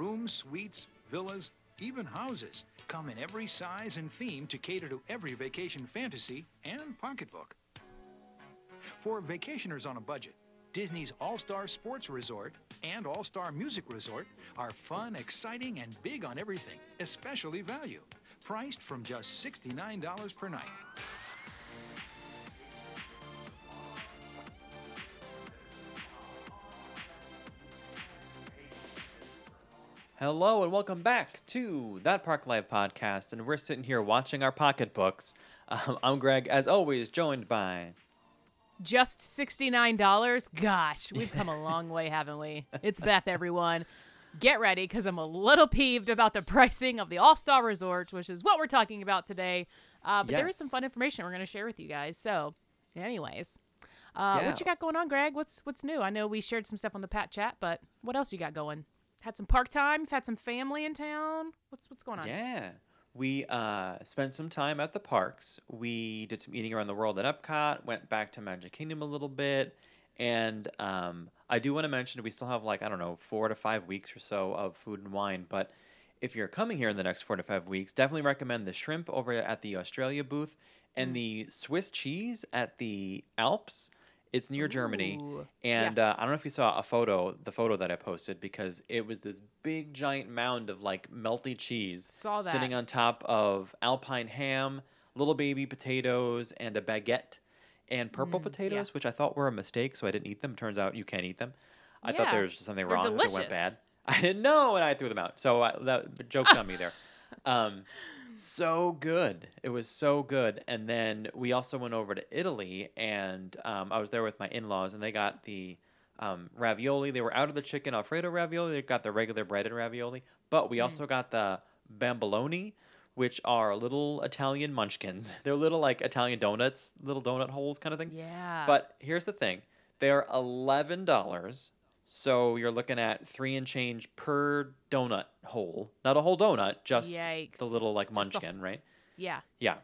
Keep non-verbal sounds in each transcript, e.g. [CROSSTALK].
Rooms, suites, villas, even houses come in every size and theme to cater to every vacation fantasy and pocketbook. For vacationers on a budget, Disney's All Star Sports Resort and All Star Music Resort are fun, exciting, and big on everything, especially value. Priced from just $69 per night. Hello and welcome back to that Park Life podcast, and we're sitting here watching our pocketbooks. Um, I'm Greg, as always, joined by. Just $69? Gosh, we've come a long way, haven't we? It's Beth, everyone. Get ready because I'm a little peeved about the pricing of the All Star Resort, which is what we're talking about today. Uh, but there is some fun information we're going to share with you guys. So, anyways, uh, Yeah. what you got going on, Greg? What's what's new? I know we shared some stuff on the Pat Chat, but what else you got going? Had some park time? Had some family in town? What's what's going on? Yeah. We uh, spent some time at the parks. We did some eating around the world at Epcot, went back to Magic Kingdom a little bit. And um, I do want to mention we still have like, I don't know, four to five weeks or so of food and wine. But if you're coming here in the next four to five weeks, definitely recommend the shrimp over at the Australia booth and the Swiss cheese at the Alps. It's near Germany. And Yeah. uh, I don't know if you saw a photo, the photo that I posted, because it was this big giant mound of like melty cheese Saw sitting on top of alpine ham, little baby potatoes, and a baguette, and purple Mm, potatoes, which I thought were a mistake, so I didn't eat them. Turns out you can't eat them. I thought there was something they're wrong. They went bad. [LAUGHS] I didn't know, and I threw them out. So I, that the joke's on me there. [LAUGHS] Um, so good. It was so good. And then we also went over to Italy, and um, I was there with my in laws, and they got the um, ravioli. They were out of the chicken Alfredo ravioli. They got the regular breaded ravioli, but we also got the bamboloni, which are little Italian munchkins. [LAUGHS] They're little like Italian donuts, little donut holes kind of thing. Yeah. But here's the thing: they're eleven dollars. So you're looking at three and change per donut hole, not a whole donut, just the little like munchkin, right? yeah. Yeah.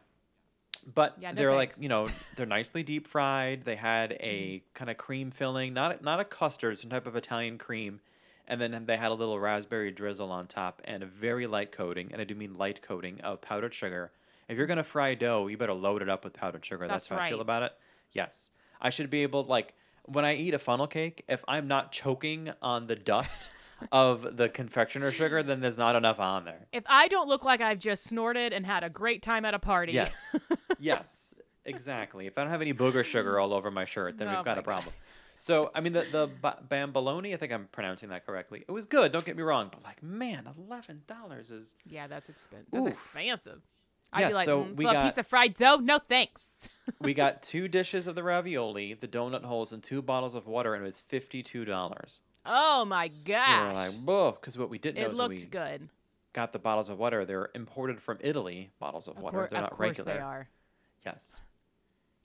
But Yeah, no they're like, you know, they're nicely deep fried. They had a kind of cream filling, not not a custard, some type of Italian cream, and then they had a little raspberry drizzle on top and a very light coating, and I do mean light coating of powdered sugar. If you're gonna fry dough, you better load it up with powdered sugar. That's, That's how I feel about it. Yes, I should be able like when I eat a funnel cake, if I'm not choking on the dust [LAUGHS] of the confectioner sugar, then there's not enough on there. If I don't look like I've just snorted and had a great time at a party, Yes. [LAUGHS] yes. Exactly. If I don't have any booger sugar [LAUGHS] all over my shirt, then Oh we've got a problem. So, I mean, the the ba- bamboloni, I think I'm pronouncing that correctly. It was good. Don't get me wrong, but like, man, eleven dollars is Yeah, that's expensive. That's Oof. expensive. I'd Yeah, be like, so mm, we got, a piece of fried dough? No, thanks. [LAUGHS] we got two dishes of the ravioli, the donut holes, and two bottles of water, and it was fifty two dollars. oh my We were gosh. like, whoa, because what we didn't know it looked we good. got the bottles of water. They're imported from Italy. Bottles of, Of, water. cour- They're of not course regular. they are. Yes.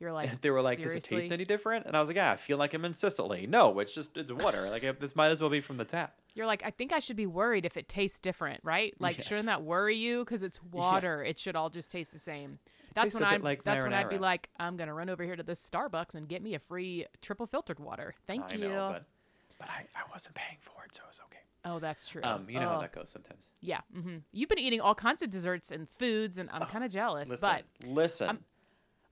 You're like, they were like, "Does it taste any different?" And I was like, "Yeah, I feel like I'm in Sicily." No, it's just it's water. like this might as well be from the tap. You're like, I think I should be worried if it tastes different, right? Like, Yes. shouldn't that worry you? Because it's [LAUGHS] water. It should all just taste the same. That's when I'm. like that's when I'd be like, I'm gonna run over here to this Starbucks and get me a free triple filtered water. Thank I you. know, but but I, I wasn't paying for it, so it was okay. oh, that's true. Um, you know how Oh, that goes sometimes. Yeah. hmm You've been eating all kinds of desserts and foods, and I'm kind of jealous. Listen, but listen.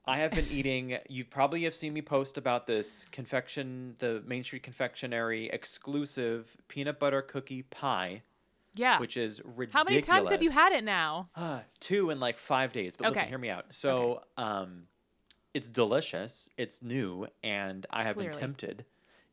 I have been eating. You probably have seen me post about this confection, the Main Street Confectionery exclusive peanut butter cookie pie, yeah. which is ridiculous. How many times have you had it now? Uh, two in like five days. But listen, hear me out. So, um, it's delicious. It's new, and I have Clearly. been tempted.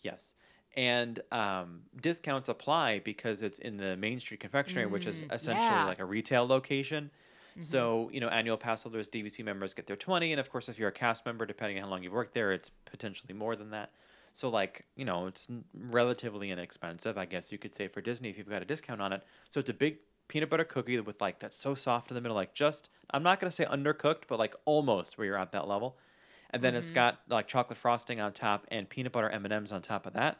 Yes, and um, discounts apply because it's in the Main Street Confectionery, which is Mm, essentially yeah. like a retail location. Mm-hmm. So, you know, annual pass holders, DVC members get their 20. And of course, if you're a cast member, depending on how long you've worked there, it's potentially more than that. So, like, you know, it's relatively inexpensive, I guess you could say, for Disney if you've got a discount on it. So, it's a big peanut butter cookie with, like, that's so soft in the middle, like, just, I'm not going to say undercooked, but like almost where you're at that level. And then Mm-hmm. it's got like chocolate frosting on top and peanut butter M&Ms on top of that.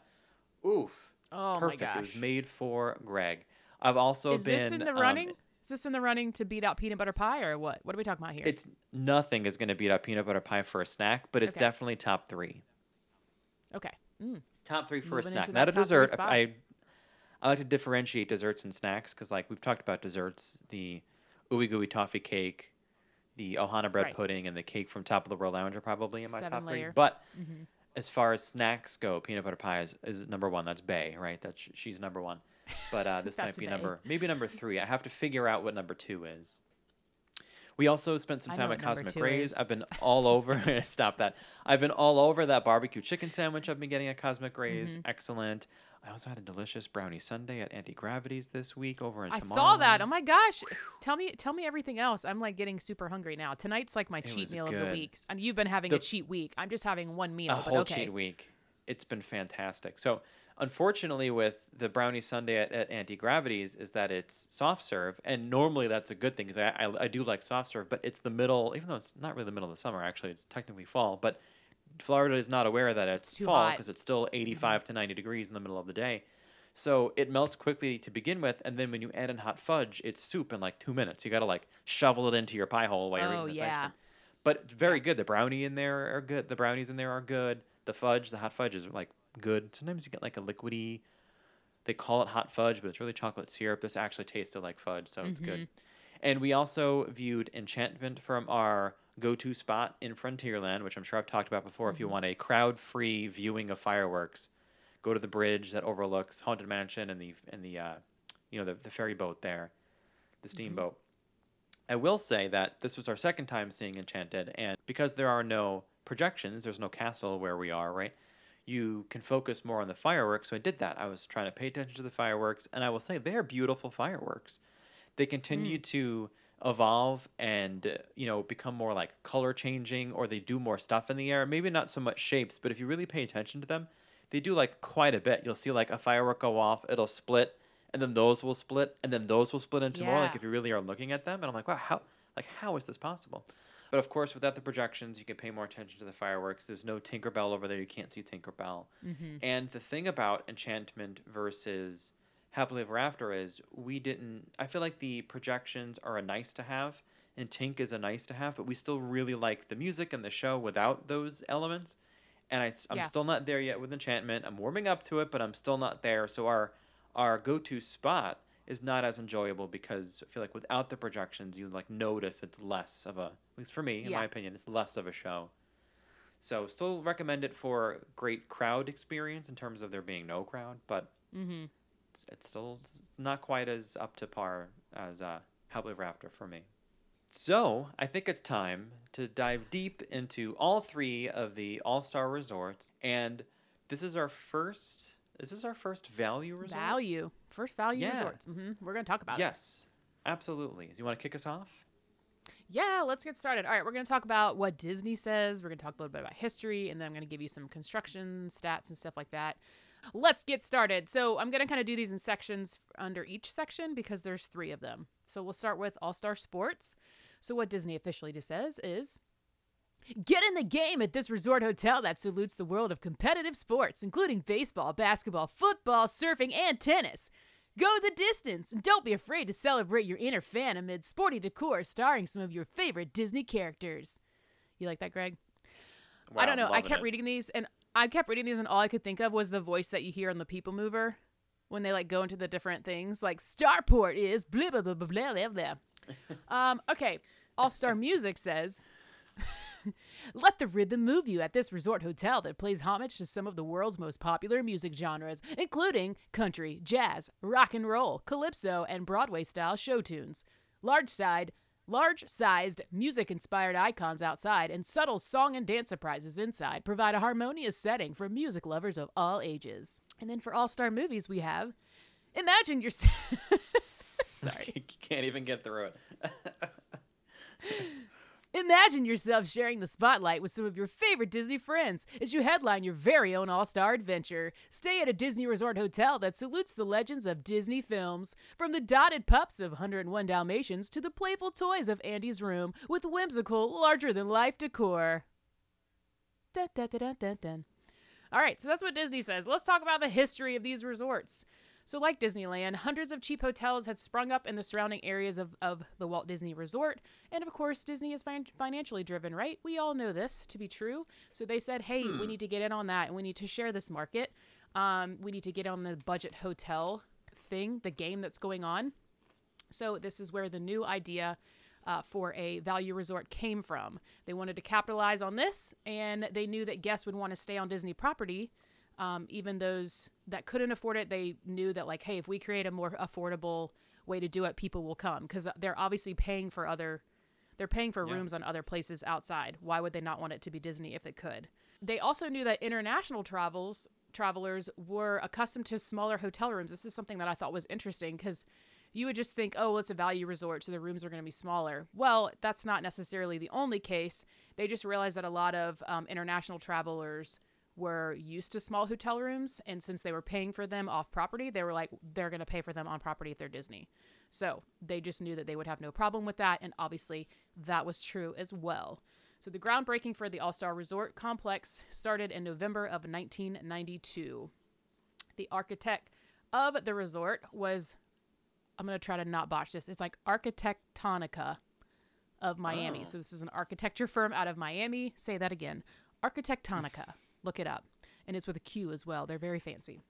Oof. It's Oh my perfect. It was made for Greg. I've also Is been this in the um, running? Is this in the running to beat out peanut butter pie or what? What are we talking about here? It's nothing is going to beat out peanut butter pie for a snack, but it's Okay. definitely top three. okay. Mm. Top three for a snack, not a dessert. I, I like to differentiate desserts and snacks because, like we've talked about desserts, the ooey gooey toffee cake, the Ohana bread Right. pudding, and the cake from Top of the World Lounge are probably in my Seven top three. But Mm-hmm. as far as snacks go, peanut butter pie is, is number one. That's Bay, right? That's she's number one. But uh, [LAUGHS] this might be number maybe number three. I have to figure out what number two is. We also spent some time at Cosmic Rays. is. I've been all [LAUGHS] over. [LAUGHS] Stop that. I've been all over that barbecue chicken sandwich I've been getting at Cosmic Rays. Mm-hmm. Excellent. I also had a delicious brownie sundae at Auntie Gravity's this week over in I saw that. Oh my gosh! Tell me, tell me everything else. I'm like getting super hungry now. Tonight's like my It cheat meal of the good. week. And you've been having The- a cheat week. I'm just having one meal. a whole okay. cheat week. It's been fantastic. So, unfortunately, with the brownie sundae at, at Auntie Gravity's, is that it's soft serve, and normally that's a good thing because I, I I do like soft serve, but it's the middle, even though it's not really the middle of the summer. Actually, it's technically fall, but Florida is not aware that it's, too fall because it's still mm-hmm. 85 to 90 degrees in the middle of the day. So it melts quickly to begin with, and then when you add in hot fudge, it's soup in like two minutes. You got to like shovel it into your pie hole while you're Oh, eating this ice cream. But it's very good. The brownie in there are good. The brownies in there are good. The fudge, the hot fudge is like good. Sometimes you get like a liquidy. They call it hot fudge, but it's really chocolate syrup. This actually tasted like fudge, so it's good. Mm-hmm. And we also viewed Enchantment from our go-to spot in Frontierland, which I'm sure I've talked about before. If you mm-hmm. want a crowd-free viewing of fireworks, go to the bridge that overlooks Haunted Mansion and the and the uh, you know the, the ferry boat there, the mm-hmm. steamboat. I will say that this was our second time seeing Enchanted, and because there are no projections, there's no castle where we are, right? You can focus more on the fireworks. So I did that. I was trying to pay attention to the fireworks, and I will say they are beautiful fireworks. They continue to evolve and uh, you know become more like color changing, or they do more stuff in the air. Maybe not so much shapes, but if you really pay attention to them, they do like quite a bit. You'll see like a firework go off, it'll split, and then those will split, and then those will split into more. Like if you really are looking at them, and I'm like, wow, how like how is this possible? But of course, without the projections, you can pay more attention to the fireworks. There's no Tinkerbell over there. You can't see Tinkerbell. Mm-hmm. And the thing about Enchantment versus Happily Ever After is we didn't. I feel like the projections are a nice to have, and Tink is a nice to have, but we still really like the music and the show without those elements. And I, am Yeah. still not there yet with Enchantment. I'm warming up to it, but I'm still not there. So our our go-to spot is not as enjoyable because I feel like without the projections, you like notice it's less of a, at least for me, in Yeah. my opinion, it's less of a show. So still recommend it for great crowd experience in terms of there being no crowd, but Mm-hmm. it's, it's still not quite as up to par as uh, Ever After for me. So I think it's time to dive deep into all three of the All Star resorts, and this is our first. Is this our first value resort? Value. First value Yeah. resorts. hmm We're gonna talk about it. Yes, absolutely. Do you want to kick us off? Yeah, let's get started. All right, we're going to talk about what Disney says. We're going to talk a little bit about history, and then I'm going to give you some construction stats and stuff like that. Let's get started. So I'm going to kind of do these in sections under each section because there's three of them. So we'll start with All Star Sports. So what Disney officially just says is. Get in the game at this resort hotel that salutes the world of competitive sports, including baseball, basketball, football, surfing, and tennis. Go the distance and don't be afraid to celebrate your inner fan amid sporty decor starring some of your favorite Disney characters. You like that, Greg? I don't know. I kept it. reading these and I kept reading these and all I could think of was the voice that you hear on the People Mover when they like go into the different things. Like Starport is blah blah blah blah blah. blah. [LAUGHS] um, okay. All Star Music says let the rhythm move you at this resort hotel that plays homage to some of the world's most popular music genres, including country, jazz, rock and roll, calypso, and Broadway style show tunes. Large side, large-sized music-inspired icons outside and subtle song and dance surprises inside provide a harmonious setting for music lovers of all ages. And then for all-star movies, we have Imagine yourself. [LAUGHS] Sorry. [LAUGHS] you can't even get through it. [LAUGHS] Imagine yourself sharing the spotlight with some of your favorite Disney friends as you headline your very own all star adventure. Stay at a Disney resort hotel that salutes the legends of Disney films, from the dotted pups of 101 Dalmatians to the playful toys of Andy's room with whimsical, larger than life decor. Dun, dun, dun. All right, so that's what Disney says. Let's talk about the history of these resorts. So, like Disneyland, hundreds of cheap hotels had sprung up in the surrounding areas of, of the Walt Disney Resort. And of course, Disney is fin- financially driven, right? We all know this to be true. So, they said, hey, we need to get in on that and we need to share this market. Um, we need to get on the budget hotel thing, the game that's going on. So this is where the new idea uh, for a value resort came from. They wanted to capitalize on this, and they knew that guests would want to stay on Disney property. Um, even those that couldn't afford it, they knew that like, hey, if we create a more affordable way to do it, people will come because they're obviously paying for other, they're paying for Yeah. rooms on other places outside. Why would they not want it to be Disney if it could? They also knew that international travels travelers were accustomed to smaller hotel rooms. This is something that I thought was interesting because you would just think, oh, well, it's a value resort, so the rooms are going to be smaller. Well, that's not necessarily the only case. They just realized that a lot of um, international travelers were used to small hotel rooms, and since they were paying for them off property, they were like, they're going to pay for them on property if they're Disney. So they just knew that they would have no problem with that, and obviously that was true as well. So the groundbreaking for the All Star Resort complex started in November of 1992. The architect of the resort was, I'm going to try to not botch this, it's like Arquitectonica of Miami. Oh. So this is an architecture firm out of Miami. Say that again Arquitectonica. Look it up. And it's with a Q as well. They're very fancy.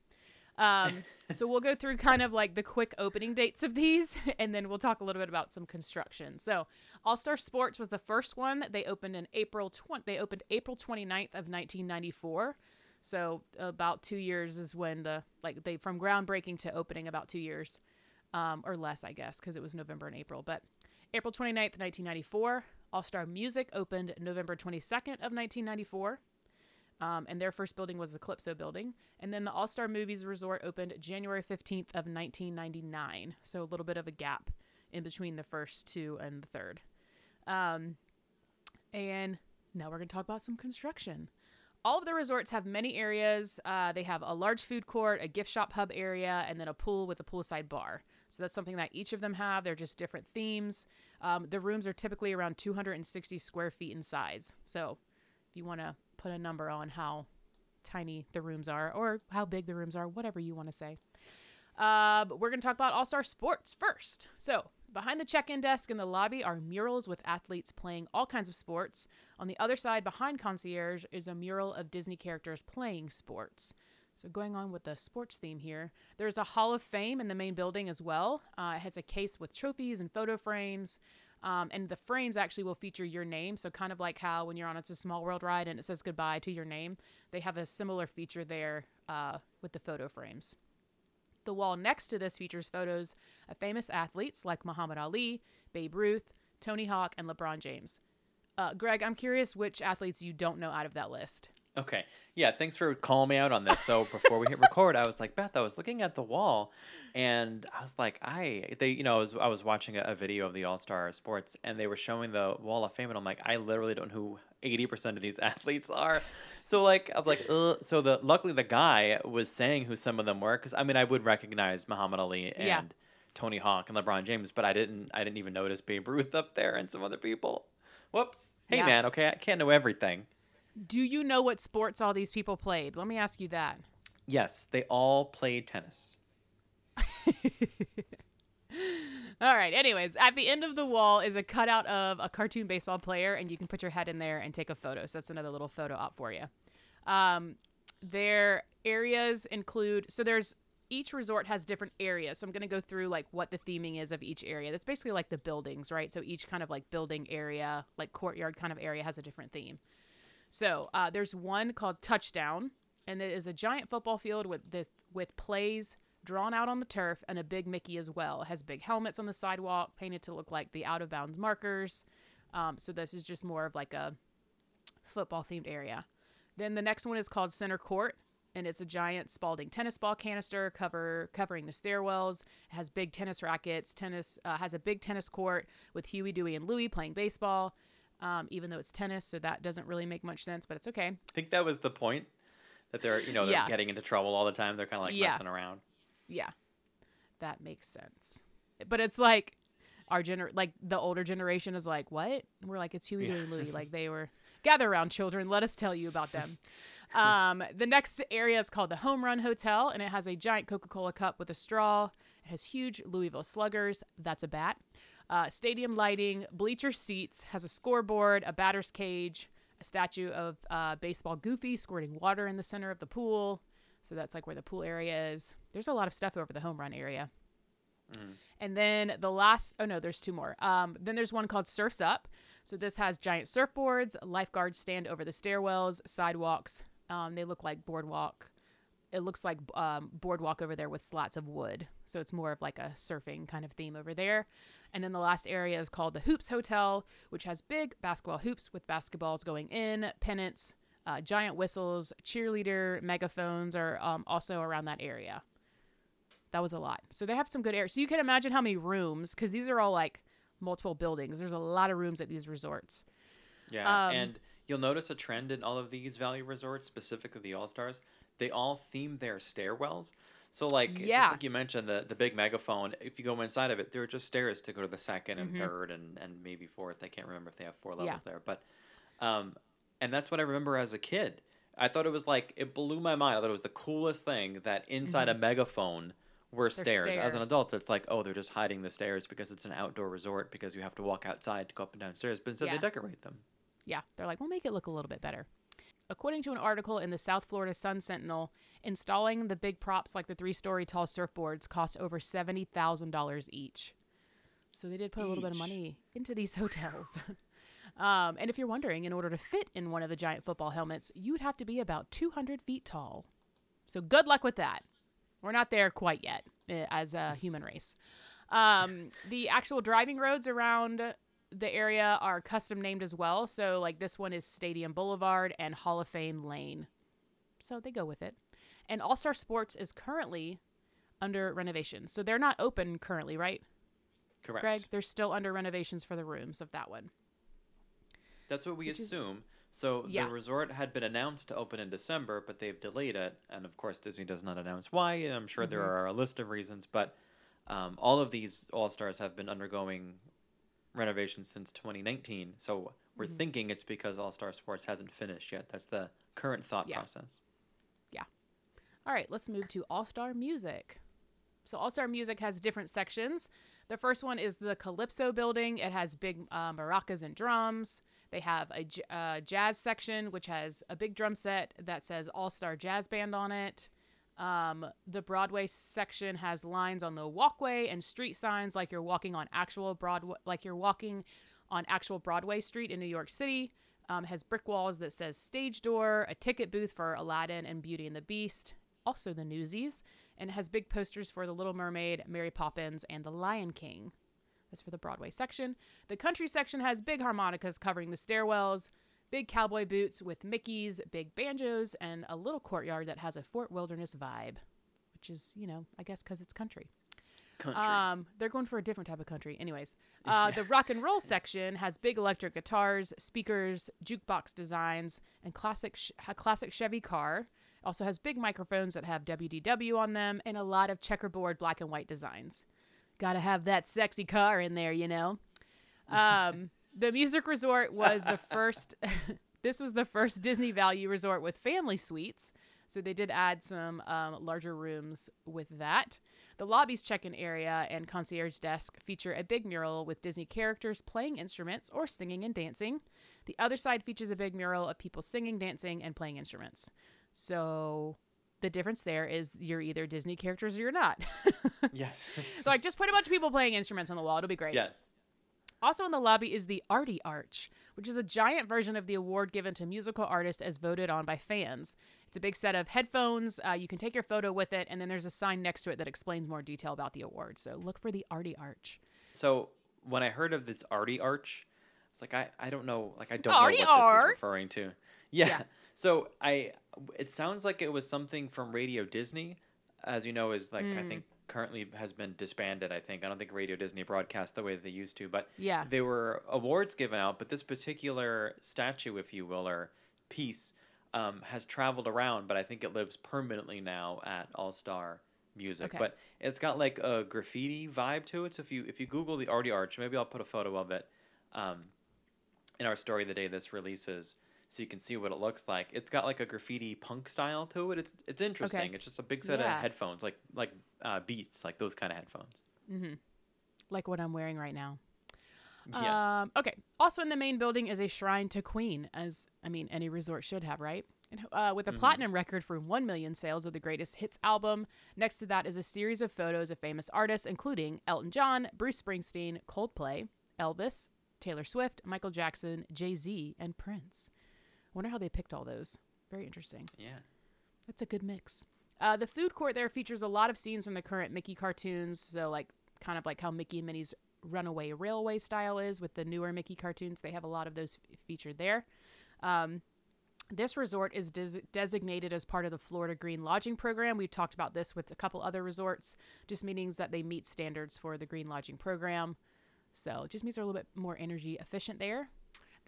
Um, [LAUGHS] so we'll go through kind of like the quick opening dates of these, [LAUGHS] and then we'll talk a little bit about some construction. So All Star Sports was the first one. They opened in April. Tw- they opened April 29th of 1994. So about two years is when the like they from groundbreaking to opening about two years, um, or less, I guess, because it was November and April. But April 29th, 1994. All Star Music opened November 22nd of 1994. Um, and their first building was the Calypso building. And then the All Star Movies Resort opened January 15th of 1999. So a little bit of a gap in between the first two and the third. Um, and now we're going to talk about some construction. All of the resorts have many areas. Uh, they have a large food court, a gift shop hub area, and then a pool with a poolside bar. So that's something that each of them have. They're just different themes. Um, the rooms are typically around 260 square feet in size. So if you want to put a number on how tiny the rooms are or how big the rooms are, whatever you want to say. Uh, but we're going to talk about All Star Sports first. So, behind the check in desk in the lobby are murals with athletes playing all kinds of sports. On the other side, behind Concierge, is a mural of Disney characters playing sports. So, going on with the sports theme here, there's a Hall of Fame in the main building as well. Uh, it has a case with trophies and photo frames. Um, and the frames actually will feature your name. So, kind of like how when you're on It's a Small World ride and it says goodbye to your name, they have a similar feature there uh, with the photo frames. The wall next to this features photos of famous athletes like Muhammad Ali, Babe Ruth, Tony Hawk, and LeBron James. Uh, Greg, I'm curious which athletes you don't know out of that list. Okay. Yeah, thanks for calling me out on this. So [LAUGHS] before we hit record, I was like, Beth, I was looking at the wall and I was like, I they you know, I was I was watching a, a video of the All Star Sports and they were showing the Wall of Fame and I'm like, I literally don't know who eighty percent of these [LAUGHS] athletes are. So like I was like, Ugh. so the luckily the guy was saying who some of them were because I mean I would recognize Muhammad Ali and Yeah. Tony Hawk and LeBron James, but I didn't I didn't even notice Babe Ruth up there and some other people. Whoops. Hey Yeah. man, okay, I can't know everything. Do you know what sports all these people played? Let me ask you that. Yes, they all played tennis. [LAUGHS] All right. Anyways, at the end of the wall is a cutout of a cartoon baseball player, and you can put your head in there and take a photo. So that's another little photo op for you. Um, their areas include so there's each resort has different areas. So I'm going to go through like what the theming is of each area. That's basically like the buildings, right? So each kind of like building area, like courtyard kind of area, has a different theme. So uh, there's one called Touchdown, and it is a giant football field with the with plays drawn out on the turf and a big Mickey as well. It has big helmets on the sidewalk, painted to look like the out of bounds markers. Um, so this is just more of like a football themed area. Then the next one is called Center Court, and it's a giant Spalding tennis ball canister cover covering the stairwells. It has big tennis rackets. Tennis uh, has a big tennis court with Huey, Dewey, and Louie playing baseball. Um, even though it's tennis, so that doesn't really make much sense, but it's okay. I think that was the point that they're you know they're Yeah. getting into trouble all the time. They're kind of like Yeah. messing around. Yeah, that makes sense. But it's like our gener like the older generation is like, what? And we're like, it's Huey, Yeah. And Louie. Like they were [LAUGHS] gather around, children. Let us tell you about them. um, the next area is called the Home Run Hotel, and it has a giant Coca-Cola cup with a straw. It has huge Louisville Sluggers. That's a bat. Uh, stadium lighting, bleacher seats, has a scoreboard, a batter's cage, a statue of uh, baseball Goofy squirting water in the center of the pool. So that's like where the pool area is. there's a lot of stuff over the home run area. And then the last, oh no, there's two more. Um, then there's one called Surfs Up. So this has giant surfboards, lifeguards stand over the stairwells, sidewalks. Um, they look like boardwalk. It looks like um, boardwalk over there with slats of wood. So it's more of like a surfing kind of theme over there. And then the last area is called the Hoops Hotel, which has big basketball hoops with basketballs going in, pennants, uh, giant whistles, cheerleader megaphones are um, also around that area. That was a lot. So they have some good air. So you can imagine how many rooms, because these are all like multiple buildings. There's a lot of rooms at these resorts. Yeah, Um, and you'll notice a trend in all of these value resorts, specifically the All Stars. They all theme their stairwells. So, like, Yeah. just like you mentioned, the, the big megaphone, if you go inside of it, there are just stairs to go to the 2nd and third and, and maybe fourth. I can't remember if they have four levels Mm-hmm. Yeah. there. But, um, and that's what I remember as a kid. I thought it was like, it blew my mind. I thought it was the coolest thing that inside a megaphone were Mm-hmm. Stairs. As an adult, it's like, oh, they're just hiding the stairs because it's an outdoor resort because you have to walk outside to go up and down stairs. But instead, Yeah. they decorate them. Yeah, they're like, we'll make it look a little bit better. According to an article in the South Florida Sun Sentinel, installing the big props like the three story tall surfboards cost over $70,000 each. So they did put a little bit of money into these [LAUGHS] hotels. um, and if you're wondering, in order to fit in one of the giant football helmets, you'd have to be about 200 feet tall. So good luck with that. We're not there quite yet eh, as a human race. Um, the actual driving roads around the area are custom named as well. So, like this one is Stadium Boulevard and Hall of Fame Lane. So they go with it. And All Star Sports is currently under renovation. So they're not open currently, right, Correct. Greg? They're still under renovations for the rooms of that one. That's what we Which is- assume. So Yeah. the resort had been announced to open in December, but they've delayed it, and of course Disney does not announce why. And I'm sure there Mm-hmm. are a list of reasons, but um, all of these All Stars have been undergoing renovations since 2019. So we're Mm-hmm. thinking it's because All Star Sports hasn't finished yet. That's the current thought Yeah. process. Yeah. All right, let's move to All Star Music. So, All Star Music has different sections. The first one is the Calypso building. It has big uh, maracas and drums. They have a j- uh, jazz section, which has a big drum set that says All Star Jazz Band on it. Um, the Broadway section has lines on the walkway and street signs like you're walking on actual Broadway, like you're walking on actual Broadway Street in New York City. Um, has brick walls that says stage door, a ticket booth for Aladdin and Beauty and the Beast, also the Newsies, and has big posters for The Little Mermaid, Mary Poppins, and The Lion King. That's for the Broadway section. The country section has big harmonicas covering the stairwells, big cowboy boots with Mickeys, big banjos, and a little courtyard that has a Fort Wilderness vibe, which is, you know, I guess because it's country. Country. Um, they're going for a different type of country. Anyways, uh, [LAUGHS] the rock and roll section has big electric guitars, speakers, jukebox designs, and classic sh- a classic Chevy car. Also has big microphones that have WDW on them, and a lot of checkerboard black and white designs. Got to have that sexy car in there, you know. [LAUGHS] Um, the music resort was the [LAUGHS] first. [LAUGHS] this was the first Disney Value resort with family suites. So they did add some um, larger rooms with that. The lobby's check-in area and concierge desk feature a big mural with Disney characters playing instruments or singing and dancing. The other side features a big mural of people singing, dancing, and playing instruments. So the difference there is you're either Disney characters or you're not. [LAUGHS] yes. so like just put a bunch of people playing instruments on the wall. It'll be great. yes. Also in the lobby is the Artie Arch, which is a giant version of the award given to musical artists as voted on by fans. It's a big set of headphones. Uh, you can take your photo with it, and then there's a sign next to it that explains more detail about the award. So look for the Artie Arch. So when I heard of this Artie Arch, it's like I, I don't know like I don't Artie know what this is referring to. [LAUGHS] Yeah. Yeah. So I it sounds like it was something from Radio Disney, as you know, is like I Hmm. think currently has been disbanded. I think I don't think Radio Disney broadcast the way that they used to, but Yeah. there were awards given out. But this particular statue, if you will, or piece, um, has traveled around. But I think it lives permanently now at All Star Music. Okay. But it's got like a graffiti vibe to it. So if you if you Google the Artie Arch, maybe I'll put a photo of it um, in our story the day this releases, so you can see what it looks like. It's got like a graffiti punk style to it. It's it's interesting. It's just a big set Yeah. of headphones, like like uh, Beats, like those kind of headphones. Like what I'm wearing right now. Yes. Um, okay. Also in the main building is a shrine to Queen, as I mean any resort should have, right? And, uh, with a platinum record for 1 million sales of the greatest hits album. Next to that is a series of photos of famous artists, including Elton John, Bruce Springsteen, Coldplay, Elvis, Taylor Swift, Michael Jackson, Jay Z, and Prince. Wonder how they picked all those. Very interesting. Yeah. That's a good mix. Uh, the food court there features a lot of scenes from the current Mickey cartoons. So, like, kind of like how Mickey and Minnie's Runaway Railway style is with the newer Mickey cartoons. They have a lot of those f- featured there. Um, this resort is des- designated as part of the Florida Green Lodging Program. We've talked about this with a couple other resorts, just means that they meet standards for the Green Lodging Program. So it just means they're a little bit more energy efficient there.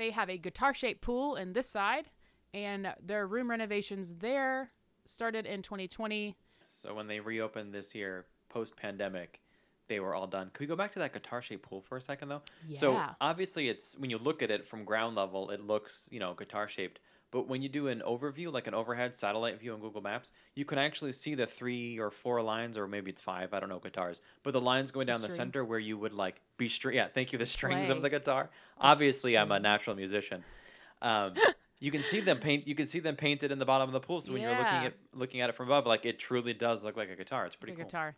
They have a guitar shaped pool in this side, and their room renovations there started in 2020. So when they reopened this year, post pandemic, they were all done. Could we go back to that guitar shaped pool for a second though? Yeah. So obviously it's when you look at it from ground level, it looks, you know, guitar shaped. But when you do an overview, like an overhead satellite view on Google Maps, you can actually see the three or four lines, or maybe it's five, I don't know guitars, but the lines going down the, center where you would like be string. Yeah, thank you. The strings of the guitar. Obviously, I'm a natural musician. Um, [LAUGHS] you can see them paint. You can see them painted in the bottom of the pool. So when you're looking at looking at it from above, like it truly does look like a guitar. It's pretty the cool. guitar.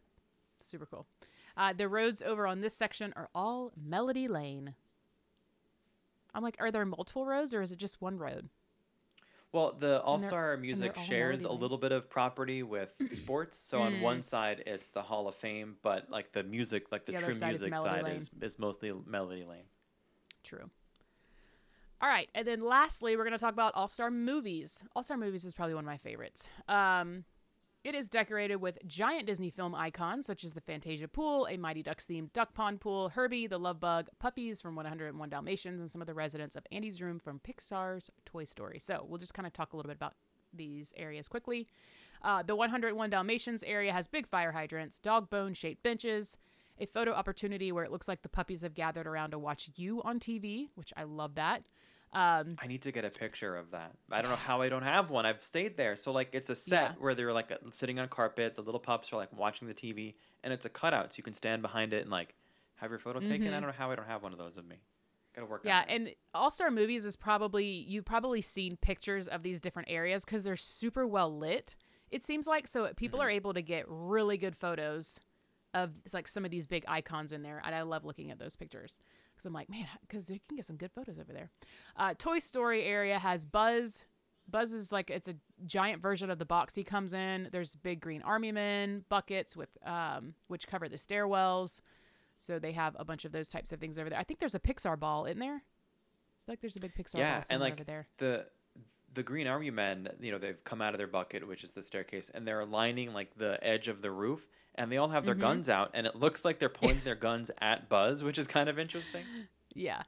Super cool. Uh, the roads over on this section are all Melody Lane. I'm like, are there multiple roads or is it just one road? Well, the All Star Music shares a little bit of property with [CLEARS THROAT] sports. So on Mm. one side, it's the Hall of Fame, but like the music, like the, The true side music Melody side Lane. is, is mostly Melody Lane. True. All right, and then lastly, we're going to talk about All Star Movies. All Star Movies is probably one of my favorites. Um, it is decorated with giant Disney film icons such as the Fantasia Pool, a Mighty Ducks themed duck pond pool, Herbie the Love Bug, puppies from 101 Dalmatians, and some of the residents of Andy's Room from Pixar's Toy Story. So we'll just kind of talk a little bit about these areas quickly. Uh, the 101 Dalmatians area has big fire hydrants, dog bone shaped benches, a photo opportunity where it looks like the puppies have gathered around to watch you on TV, which I love that. Um, I need to get a picture of that. I don't know how I don't have one. I've stayed there. So like it's a set Yeah. where they're like uh, sitting on carpet. The little pups are like watching the TV, and it's a cutout, so you can stand behind it and like have your photo taken. I don't know how I don't have one of those of me. Gotta work. Mm-hmm. yeah, and All Star Movies is probably you've probably seen pictures of these different areas because they're super well lit. It seems like so people are able to get really good photos of like some of these big icons in there, and I love looking at those pictures because I'm like, man, [LAUGHS] because you can get some good photos over there. Uh, Toy Story area has Buzz. Buzz is like it's a giant version of the box he comes in. There's big green army men buckets with um, which cover the stairwells. So they have a bunch of those types of things over there. I think there's a Pixar ball in there. I feel like there's a big Pixar yeah, ball and like over there. the the Green Army men, you know, they've come out of their bucket, which is the staircase, and they're lining like the edge of the roof, and they all have Mm-hmm. their guns out, and it looks like they're pointing their guns [LAUGHS] at Buzz, which is kind of interesting. Yeah.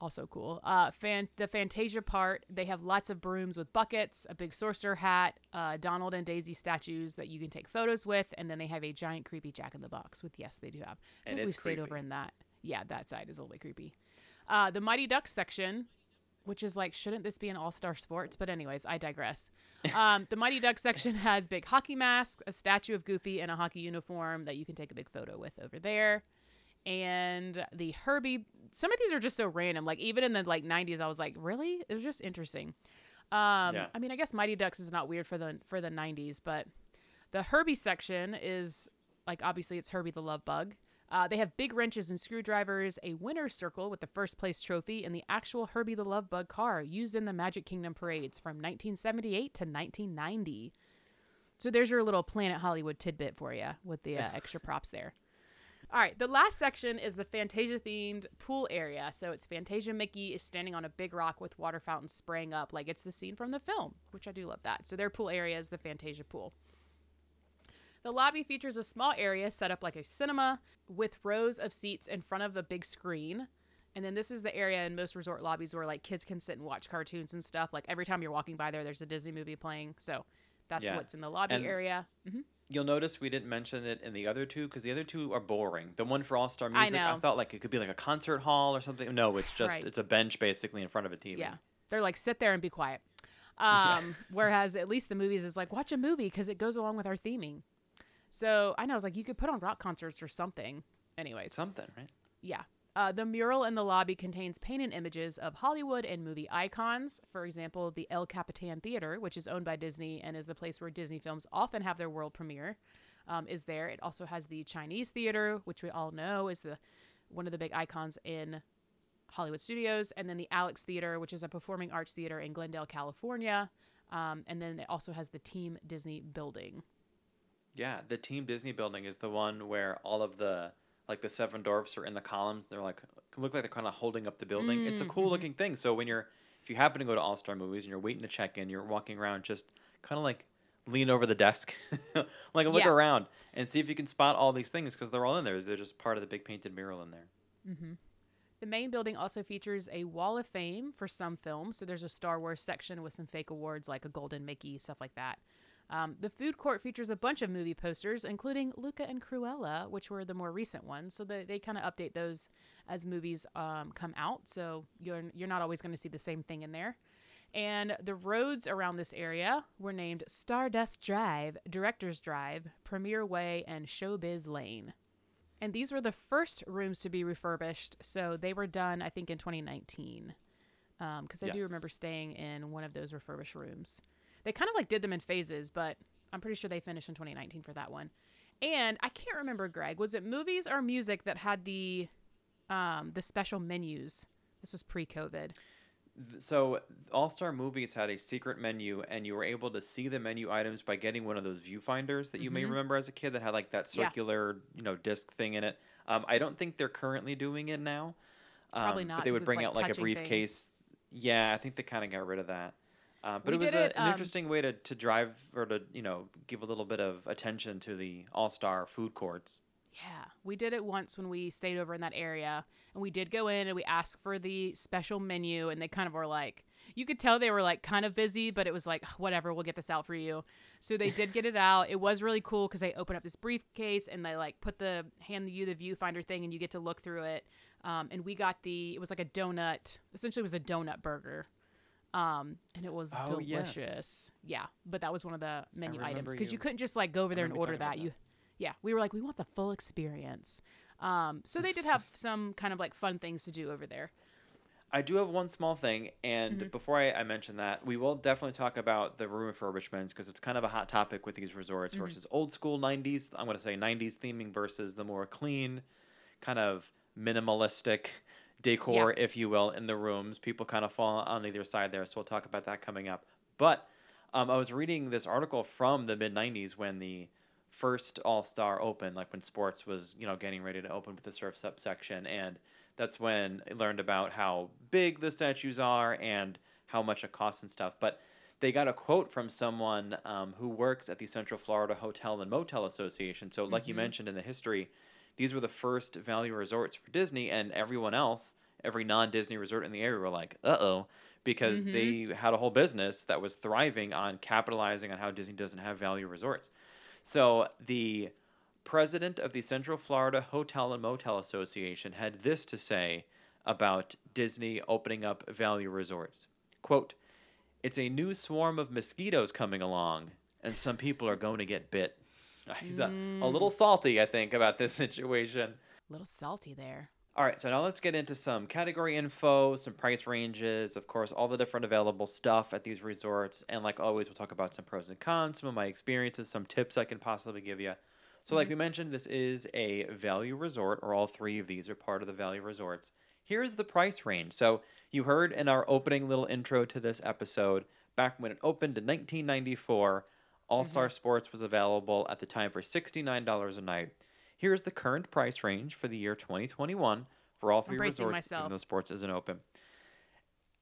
Also cool. Uh, fan the Fantasia part. They have lots of brooms with buckets, a big sorcerer hat, uh, Donald and Daisy statues that you can take photos with, and then they have a giant creepy Jack in the Box. With yes, they do have. I And think we've it's stayed over in that. Yeah, that side is a little bit creepy. Uh, the Mighty Ducks section, which is like, shouldn't this be an All Star Sports? But anyways, I digress. Um, the Mighty Ducks section [LAUGHS] has big hockey masks, a statue of Goofy, and a hockey uniform that you can take a big photo with over there and the Herbie. Some of these are just so random. Like even in the like '90s, I was like, really? It was just interesting. Um, Yeah. I mean, I guess Mighty Ducks is not weird for the for the '90s, but the Herbie section is like obviously it's Herbie the Love Bug. Uh, they have big wrenches and screwdrivers, a winner's circle with the first place trophy, and the actual Herbie the Love Bug car used in the Magic Kingdom parades from 1978 to 1990. So there's your little Planet Hollywood tidbit for you with the uh, extra [LAUGHS] props there. All right, the last section is the Fantasia themed pool area. So it's Fantasia Mickey is standing on a big rock with water fountains spraying up like it's the scene from the film, which I do love that. So their pool area is the Fantasia pool. The lobby features a small area set up like a cinema with rows of seats in front of a big screen. And then this is the area in most resort lobbies where like kids can sit and watch cartoons and stuff. Like every time you're walking by there, there's a Disney movie playing. So that's Yeah. what's in the lobby And- area. You'll notice we didn't mention it in the other two because the other two are boring. The one for All Star Music, I, know. felt like it could be like a concert hall or something. No, it's just Right. it's a bench basically in front of a TV. Yeah. They're like, sit there and be quiet. [LAUGHS] Um, Whereas at least the movies is like, watch a movie because it goes along with our theming. So I know, I was like, you could put on rock concerts or something. Anyways, something, right? yeah. Uh, the mural in the lobby contains painted images of Hollywood and movie icons. For example, the El Capitan Theater, which is owned by Disney and is the place where Disney films often have their world premiere, um, is there. It also has the Chinese Theater, which we all know is the one of the big icons in Hollywood studios, and then the Alex Theater, which is a performing arts theater in Glendale, California. Um, and then it also has the Team Disney building. Yeah, the Team Disney building is the one where all of the like the seven dwarfs are in the columns. They're like look like they're kind of holding up the building. It's a mm, cool mm-hmm. looking thing. So when you're if you happen to go to All Star Movies and you're waiting to check in, you're walking around just kind of like lean over the desk, [LAUGHS] like look Yeah. around and see if you can spot all these things because they're all in there. They're just part of the big painted mural in there. Mm-hmm. The main building also features a wall of fame for some films. So there's a Star Wars section with some fake awards like a Golden Mickey, stuff like that. Um, the food court features a bunch of movie posters, including Luca and Cruella, which were the more recent ones. So they, they kind of update those as movies um, come out. So you're, you're not always going to see the same thing in there. And the roads around this area were named Stardust Drive, Director's Drive, Premier Way, and Showbiz Lane. And these were the first rooms to be refurbished. So they were done, I think, in 2019. Because I do remember staying in one of those refurbished rooms. They kind of like did them in phases, but I'm pretty sure they finished in 2019 for that one. And I can't remember, Greg, was it movies or music that had the um, the special menus? This was pre-COVID. So All Star Movies had a secret menu, and you were able to see the menu items by getting one of those viewfinders that you may remember as a kid that had like that Mm-hmm. Yeah. circular, you know, disc thing in it. Um, I don't think they're currently doing it now. Um, Probably not, But they would bring like, out like a touching things. briefcase. Yeah, I think they kind of got rid of that. Uh, but We it was a, it, an um, interesting way to, to drive or to you know give a little bit of attention to the All Star food courts. Yeah, we did it once when we stayed over in that area, and we did go in and we asked for the special menu, and they kind of were like, you could tell they were like kind of busy, but it was like whatever, we'll get this out for you. So they did get it out. It was really cool because they open up this briefcase and they like put the hand you the viewfinder thing, and you get to look through it. Um, and we got the it was like a donut, essentially it was a donut burger. Um, and it was Oh, yes. delicious. Yeah, but that was one of the menu items because you you- couldn't just like go over there and order that. You yeah, we were like, we want the full experience. Um, so they did have [LAUGHS] some kind of like fun things to do over there. I do have one small thing, and Mm-hmm. before I, I mention that, we will definitely talk about the room refurbishments because it's kind of a hot topic with these resorts Mm-hmm. versus old school 90s. I'm going to say 90s theming versus the more clean, kind of minimalistic decor, if you will, in the rooms. People kind of fall on either side there, so we'll talk about that coming up. But um, I was reading this article from the mid 90s when the first All Star Open, like when sports was, you know, getting ready to open with the surf Up section. And that's when I learned about how big the statues are and how much it costs and stuff. But they got a quote from someone um, who works at the Central Florida Hotel and Motel Association. So, like you mentioned in the history, these were the first value resorts for Disney, and everyone else, every non Disney resort in the area, were like, uh oh, because they had a whole business that was thriving on capitalizing on how Disney doesn't have value resorts. So, the president of the Central Florida Hotel and Motel Association had this to say about Disney opening up value resorts. Quote, it's a new swarm of mosquitoes coming along, and some people are going to get bit. [LAUGHS] He's a, a little mm. salty, I think, about this [LAUGHS] situation. A little salty there. All right, so now let's get into some category info, some price ranges, of course, all the different available stuff at these resorts. And like always, we'll talk about some pros and cons, some of my experiences, some tips I can possibly give you. So, like mm-hmm. we mentioned, this is a value resort, or all three of these are part of the value resorts. Here's the price range. So, you heard in our opening little intro to this episode, back when it opened in 1994, All Star Sports was available at the time for $69 a night. Here's the current price range for the year 2021 for all three bracing resorts, myself. even though sports isn't open.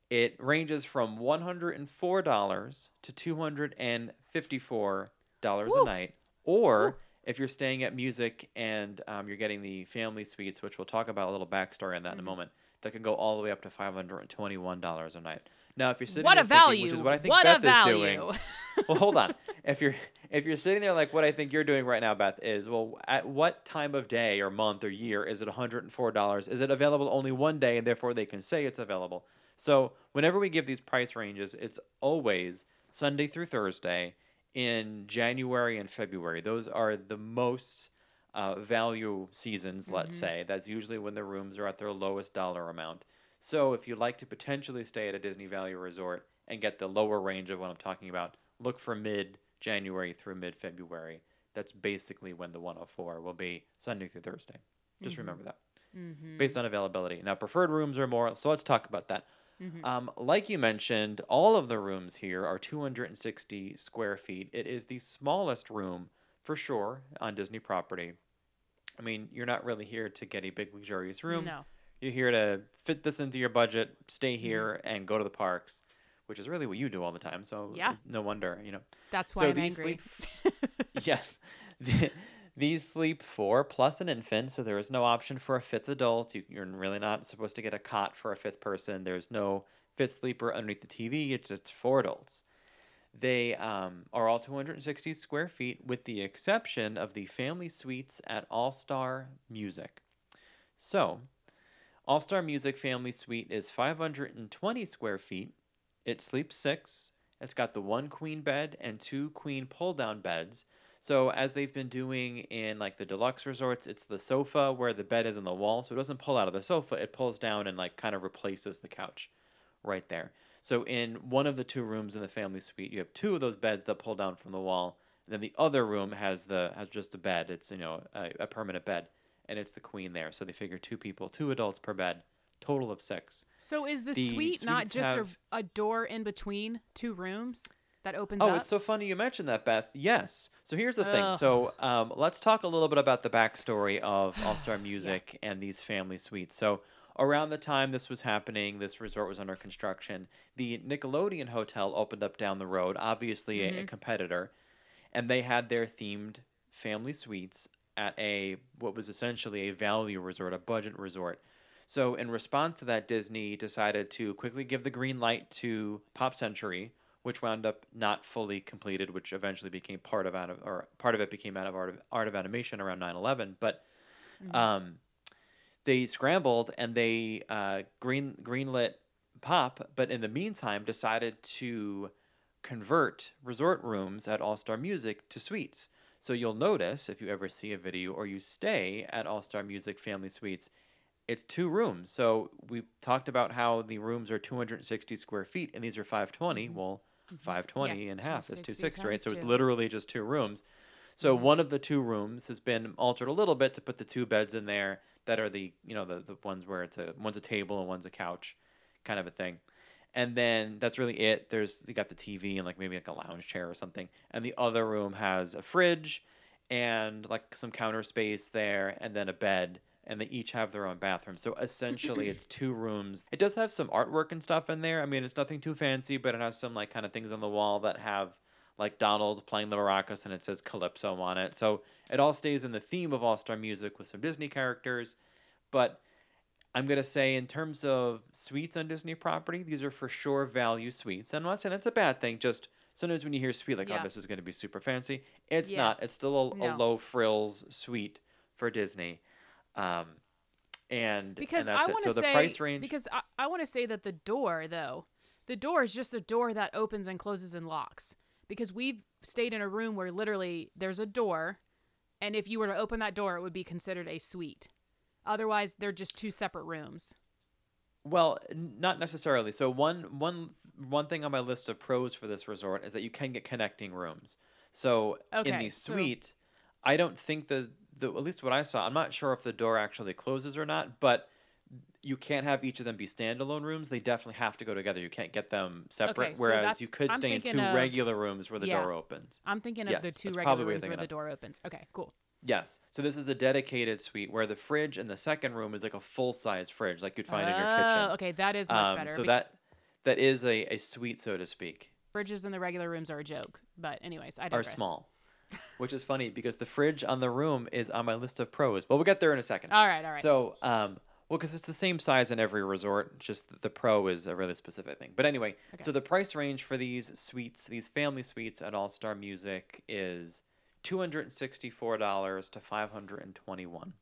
It ranges from $104 to $254 a Woo. night. Or if you're staying at music and um, you're getting the family suites, which we'll talk about a little backstory on that Mm-hmm. in a moment, that can go all the way up to $521 a night. Now, if you're sitting What there a thinking, value! which is what I think what Beth is doing, [LAUGHS] well, hold on. If you're if you're sitting there like what I think you're doing right now, Beth, is well, at what time of day or month or year is it $104? Is it available only one day and therefore they can say it's available? So whenever we give these price ranges, it's always Sunday through Thursday in January and February. Those are the most uh, value seasons, let's Mm-hmm. say, that's usually when the rooms are at their lowest dollar amount. So if you'd like to potentially stay at a Disney Value Resort and get the lower range of what I'm talking about, look for mid January through mid February. That's basically when the 104 will be Sunday through Thursday. Just mm-hmm. remember that. Mm-hmm. Based on availability. Now, preferred rooms are more, so let's talk about that. Mm-hmm. Um, like you mentioned, all of the rooms here are 260 square feet. It is the smallest room for sure on Disney property. I mean, you're not really here to get a big luxurious room. No. You're here to fit this into your budget, stay here, and go to the parks, which is really what you do all the time. So Yeah. no wonder, you know. That's why So I'm these angry. [LAUGHS] yes. [LAUGHS] These sleep four plus an infant, so there is no option for a fifth adult. You, you're really not supposed to get a cot for a fifth person. There's no fifth sleeper underneath the TV. It's just four adults. They um, are all 260 square feet, with the exception of the family suites at All Star Music. So, All Star Music Family Suite is 520 square feet. It sleeps six. It's got the one queen bed and two queen pull down beds. So, as they've been doing in like the deluxe resorts, it's the sofa where the bed is in the wall. So, it doesn't pull out of the sofa, it pulls down and like kind of replaces the couch right there. So, in one of the two rooms in the family suite, you have two of those beds that pull down from the wall. And then the other room has the has just a bed. It's you know a, a permanent bed, and it's the queen there. So they figure two people, two adults per bed, total of six. So is the, The suite not just have- a, a door in between two rooms that opens Oh, up? it's so funny you mentioned that, Beth. Yes. So here's the thing. So um, let's talk a little bit about the backstory of [SIGHS] All Star Music and these family suites. So around the time this was happening, this resort was under construction. The Nickelodeon Hotel opened up down the road, obviously a, a competitor, and they had their themed family suites at a what was essentially a value resort, a budget resort. So in response to that, Disney decided to quickly give the green light to Pop Century, which wound up not fully completed, which eventually became part of out of or part of it became out of art of, art of animation around 9/11. But um, they scrambled and they uh, green greenlit Pop, but in the meantime decided to convert resort rooms at All Star Music to suites. So you'll notice if you ever see a video or you stay at All Star Music Family Suites, it's two rooms. So we talked about how the rooms are 260 square feet and these are 520. Mm-hmm. Well, mm-hmm. 520 Yeah, in half is 260 260, right? So it's two. literally just two rooms. So mm-hmm. one of the two rooms has been altered a little bit to put the two beds in there that are the you know the, the ones where it's a one's a table and one's a couch, kind of a thing. And then that's really it. There's you got the TV and like maybe like a lounge chair or something. And the other room has a fridge and like some counter space there and then a bed and they each have their own bathroom. So essentially it's [CLEARS THROAT] two rooms. It does have some artwork and stuff in there. I mean, it's nothing too fancy, but it has some like kind of things on the wall that have like Donald playing the maracas and it says Calypso on it. So it all stays in the theme of All Star Music with some Disney characters. But I'm going to say, in terms of suites on Disney property, these are for sure value suites. And I'm not saying that's a bad thing, just sometimes when you hear suite, like, Yeah. oh, this is going to be super fancy, it's Yeah. not. It's still a, a low frills suite for Disney. Um, and, because and that's I it. want So to the say price range. because I, I want to say that the door though, the door is just a door that opens and closes and locks. Because we've stayed in a room where literally there's a door, and if you were to open that door, it would be considered a suite. Otherwise, they're just two separate rooms. Well, not necessarily. So one one one thing on my list of pros for this resort is that you can get connecting rooms. So in Okay, the so- suite, I don't think the the at least what I saw, I'm not sure if the door actually closes or not, but you can't have each of them be standalone rooms. They definitely have to go together. You can't get them separate. Okay, so whereas you could I'm stay in two of- regular rooms where the Yeah. door opens. I'm thinking of the two regular probably what you're rooms where the of. door opens. Okay, cool. Yes. So this is a dedicated suite where the fridge in the second room is like a full size fridge, like you'd find in your kitchen. Oh, okay, that is much Um, better. So that that is a, a suite, so to speak. fridges in the regular rooms are a joke. But anyways, I are small, which is funny because the fridge on the room is on my list of pros. But we'll get there in a second. All right, all right. So, um, well, because it's the same size in every resort, just the pro is a really specific thing. But anyway, so the price range for these suites, these family suites at All Star Music, is two hundred and sixty-four dollars to five hundred and twenty-one.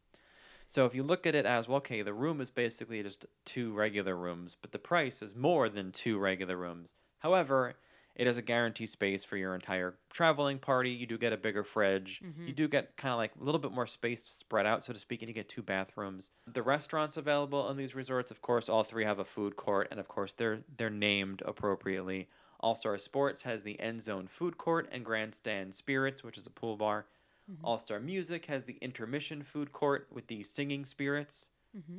So if you look at it as well, okay, the room is basically just two regular rooms, but the price is more than two regular rooms. However, It has a guaranteed space for your entire traveling party. You do get a bigger fridge. Mm-hmm. You do get kind of like a little bit more space to spread out, so to speak, and you get two bathrooms. The restaurants available on these resorts, of course, all three have a food court, and of course, they're they're named appropriately. All Star Sports has the End Zone Food Court and Grandstand Spirits, which is a pool bar. All Star Music has the Intermission Food Court with the Singing Spirits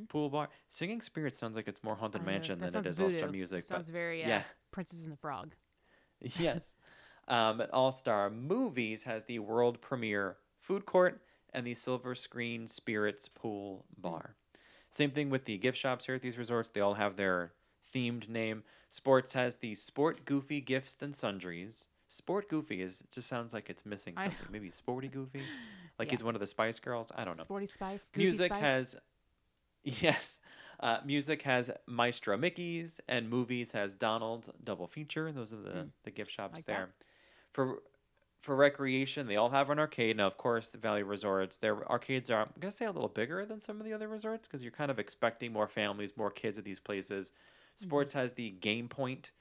pool bar. Singing Spirits sounds like it's more Haunted Uh, Mansion that than it sounds All Star. Music. Sounds but very uh, yeah. Princess and the Frog. [LAUGHS] yes. Um, All Star Movies has the world premiere food court and the Silver Screen Spirits Pool Bar. Same thing with the gift shops here at these resorts. They all have their themed name. Sports has the Sport Goofy Gifts and Sundries. Sport Goofy is just sounds like it's missing something. Maybe Sporty Goofy, [LAUGHS] like Yeah. he's one of the Spice Girls. I don't know. Sporty Spice. Goofy Music Spice. has, [LAUGHS] yes, uh, music has Maestro Mickey's, and movies has Donald's double feature. Those are the the gift shops. Like that. there. For for recreation, they all have an arcade. Now, of course, the Value Resorts, their arcades are I'm gonna say a little bigger than some of the other resorts because you're kind of expecting more families, more kids at these places. Mm-hmm. Sports has the Game Point.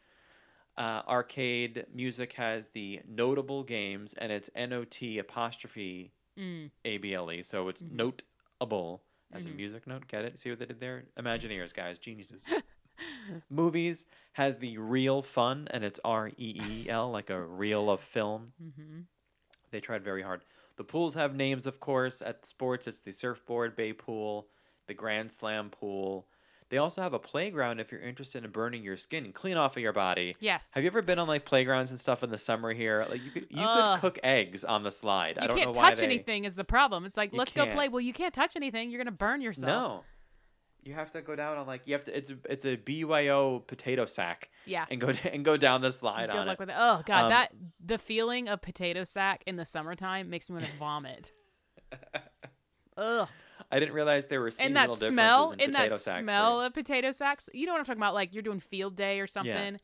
Uh, arcade music has the notable games and it's N O T apostrophe Mm. A B L E. So it's notable as a music note. Get it? See what they did there? Imagineers, guys, geniuses. [LAUGHS] Movies has the real fun and it's R E E L, like a reel of film. Mm-hmm. They tried very hard. The pools have names, of course. At sports, it's the Surfboard Bay Pool, the Grand Slam Pool. They also have a playground if you're interested in burning your skin and clean off of your body. Yes. Have you ever been on like playgrounds and stuff in the summer here? Like you could you Ugh. could cook eggs on the slide. You I don't can't know why touch they... anything is the problem. It's like You let's go can't. play. Well, you can't touch anything. You're gonna burn yourself. No. You have to go down on like you have to. It's a, it's a BYO potato sack Yeah. and go [LAUGHS] and go down the slide Good on luck it. with it. Oh god, Um, that the feeling of potato sack in the summertime makes me want to vomit. [LAUGHS] Ugh. I didn't realize there were And seasonal that differences smell, in potato that sacks. smell you. of potato sacks. You know what I'm talking about? Like you're doing field day or something.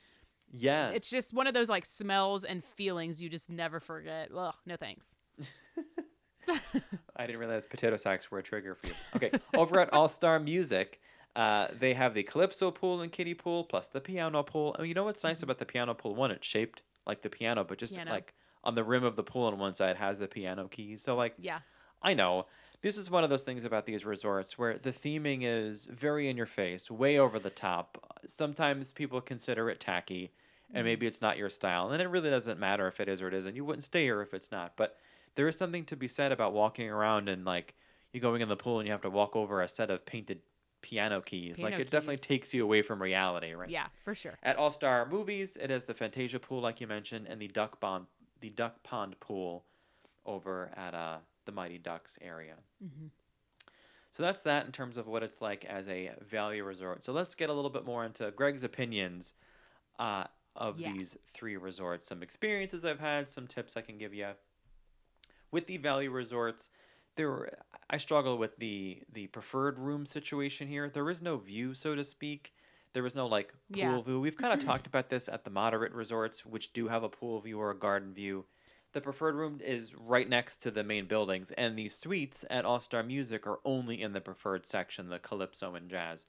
Yes. It's just one of those like smells and feelings you just never forget. Ugh, no thanks. [LAUGHS] [LAUGHS] I didn't realize potato sacks were a trigger for you. Okay, over at All Star Music, uh, they have the Calypso pool and kiddie pool, plus the piano pool. And you know what's nice about the piano pool? One, it's shaped like the piano, but just Piano. like on the rim of the pool on one side has the piano keys. So like, Yeah. I know this is one of those things about these resorts where the theming is very in your face, way over the top. Sometimes people consider it tacky, and maybe it's not your style, and it really doesn't matter if it is or it isn't. You wouldn't stay here if it's not, but there is something to be said about walking around and like you going in the pool and you have to walk over a set of painted piano keys. like Piano it definitely takes you away from reality, right? Yeah, for sure. At All Star Movies, it has the Fantasia pool, like you mentioned, and the Duck Pond, the Duck Pond pool, over at uh, the Mighty Ducks area. Mm-hmm. So that's that in terms of what it's like as a value resort. So let's get a little bit more into Greg's opinions uh, of Yeah. these three resorts, some experiences I've had, some tips I can give you. With the value resorts, there were, I struggle with the the preferred room situation here. There is no view, so to speak. There is no like pool Yeah. view. We've kind of [LAUGHS] talked about this at the moderate resorts, which do have a pool view or a garden view. The preferred room is right next to the main buildings, and the suites at All Star Music are only in the preferred section, the Calypso and Jazz.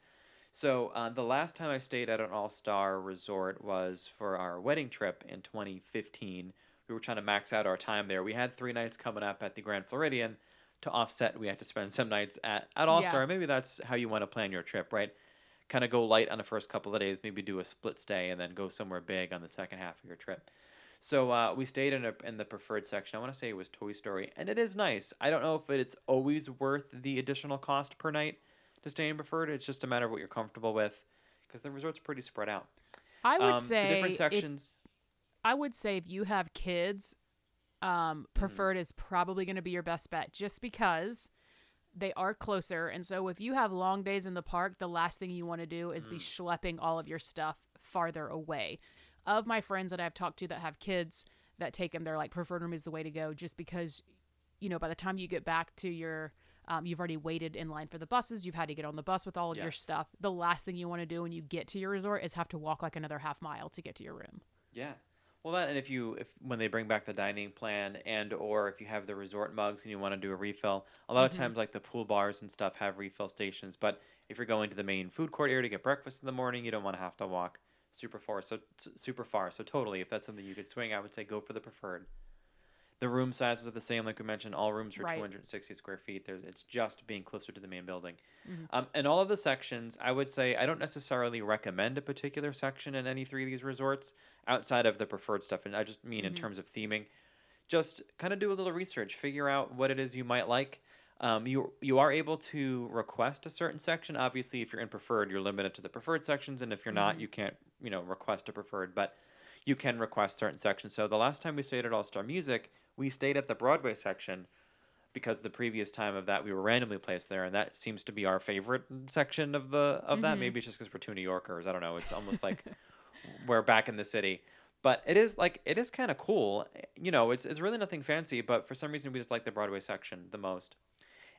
So uh, the last time I stayed at an All Star resort was for our wedding trip in 2015. We were trying to max out our time there. We had three nights coming up at the Grand Floridian. To offset, we had to spend some nights at, at All Star. Yeah. Maybe that's how you want to plan your trip, right? Kind of go light on the first couple of days, maybe do a split stay, and then go somewhere big on the second half of your trip. So uh, we stayed in a, in the preferred section. I want to say it was Toy Story, and it is nice. I don't know if it's always worth the additional cost per night to stay in preferred. It's just a matter of what you're comfortable with, because the resort's pretty spread out. I would Um, say the different it- sections. I would say if you have kids, um, Mm-hmm. preferred is probably going to be your best bet just because they are closer. And so if you have long days in the park, the last thing you want to do is be Mm. schlepping all of your stuff farther away. Of my friends that I've talked to that have kids that take them, they're like preferred room is the way to go just because, you know, by the time you get back to your um, you've already waited in line for the buses. You've had to get on the bus with all of your stuff. The last thing you want to do when you get to your resort is have to walk like another half mile to get to your room. Yeah. Well, that and if you if when they bring back the dining plan and or if you have the resort mugs and you want to do a refill, a lot of times like the pool bars and stuff have refill stations. But if you're going to the main food court area to get breakfast in the morning, you don't want to have to walk super far. So super far. So totally, if that's something you could swing, I would say go for the preferred. The room sizes are the same, like we mentioned. All rooms are Right. 260 square feet. There's, it's just being closer to the main building. Mm-hmm. Um, and all of the sections, I would say I don't necessarily recommend a particular section in any three of these resorts outside of the preferred stuff. And I just mean in Mm-hmm. terms of theming. Just kind of do a little research, figure out what it is you might like. Um, you you are able to request a certain section. Obviously, if you're in preferred, you're limited to the preferred sections, and if you're not, you can't you know request a preferred. But you can request certain sections. So the last time we stayed at All Star Music, we stayed at the Broadway section because the previous time of that we were randomly placed there, and that seems to be our favorite section of the of that. Maybe it's just because we're two New Yorkers. I don't know. It's almost like [LAUGHS] we're back in the city. But it is like it is kind of cool. You know, it's it's really nothing fancy, but for some reason we just like the Broadway section the most.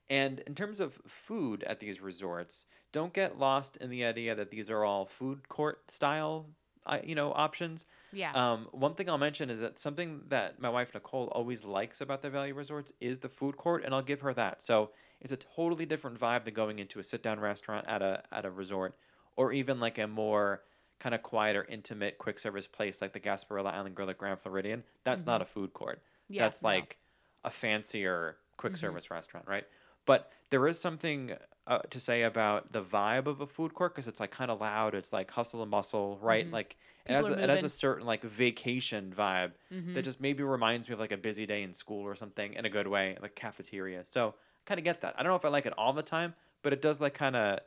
And in terms of food at these resorts, don't get lost in the idea that these are all food court style, uh, you know, options. Yeah. Um, one thing I'll mention is that something that my wife Nicole always likes about the Value Resorts is the food court, and I'll give her that. So it's a totally different vibe than going into a sit down restaurant at a at a resort, or even like a more kind of quieter, intimate, quick service place like the Gasparilla Island Grill at Grand Floridian. That's not a food court. Mm-hmm. Yeah, That's no. like a fancier quick Mm-hmm. service restaurant, right? But there is something uh, to say about the vibe of a food court because it's like kind of loud. It's like hustle and bustle, right? Like it has, Mm-hmm. A, it has a certain like vacation vibe that just maybe reminds me of like a busy day in school or something in a good way, like cafeteria. So kind of get that. I don't know if I like it all the time, but it does like kind of,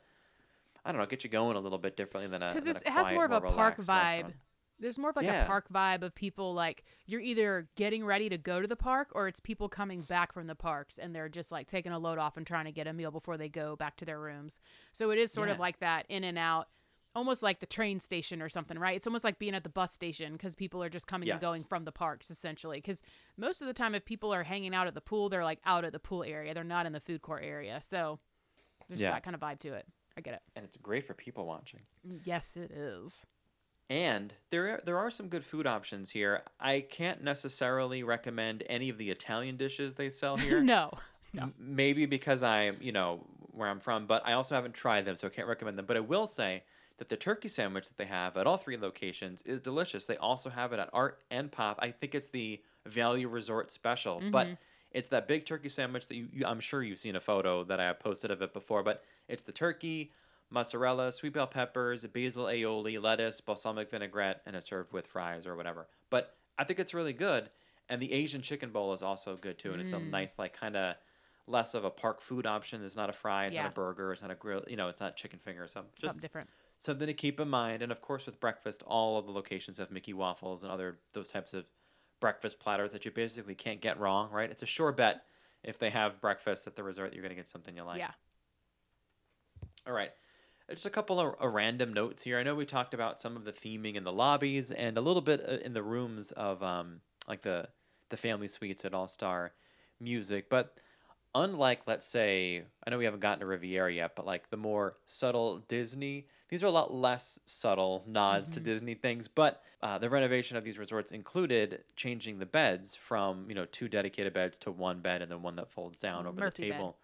I don't know, get you going a little bit differently than a because it has more of a park vibe. restaurant. There's more of like Yeah. a park vibe of people like you're either getting ready to go to the park or it's people coming back from the parks and they're just like taking a load off and trying to get a meal before they go back to their rooms. So it is sort of like that in and out, almost like the train station or something, right? It's almost like being at the bus station because people are just coming and going from the parks essentially. Because most of the time, if people are hanging out at the pool, they're like out at the pool area. They're not in the food court area. So there's Yeah. that kind of vibe to it. I get it. And it's great for people watching. Yes, it is. And there are, there are some good food options here. I can't necessarily recommend any of the Italian dishes they sell [LAUGHS] here. no. No. Maybe because I'm, you know, where I'm from, but I also haven't tried them, so I can't recommend them. But I will say that the turkey sandwich that they have at all three locations is delicious. They also have it at Art and Pop. I think it's the Value Resort Special, but mm-hmm. it's that big turkey sandwich that you, you, I'm sure you've seen a photo that I have posted of it before. But it's the turkey, mozzarella, sweet bell peppers, basil aioli, lettuce, balsamic vinaigrette, and it's served with fries or whatever. But I think it's really good. And the Asian chicken bowl is also good too, and it's a mm. nice like kind of less of a park food option. It's not a fry, it's Yeah. not a burger, it's not a grill, you know, it's not chicken finger. So just Something different. something to keep in mind. And of course, with breakfast, all of the locations have Mickey waffles and other those types of breakfast platters that you basically can't get wrong, right? It's a sure bet if they have breakfast at the resort, you're going to get something you like. yeah. All right. Just a couple of uh, random notes here. I know we talked about some of the theming in the lobbies and a little bit uh, in the rooms of um, like the the family suites at All Star Music, but unlike let's say I know we haven't gotten to Riviera yet, but like the more subtle Disney, these are a lot less subtle nods to Disney things. But uh, the renovation of these resorts included changing the beds from you know two dedicated beds to one bed and then one that folds down over Murphy the bed. table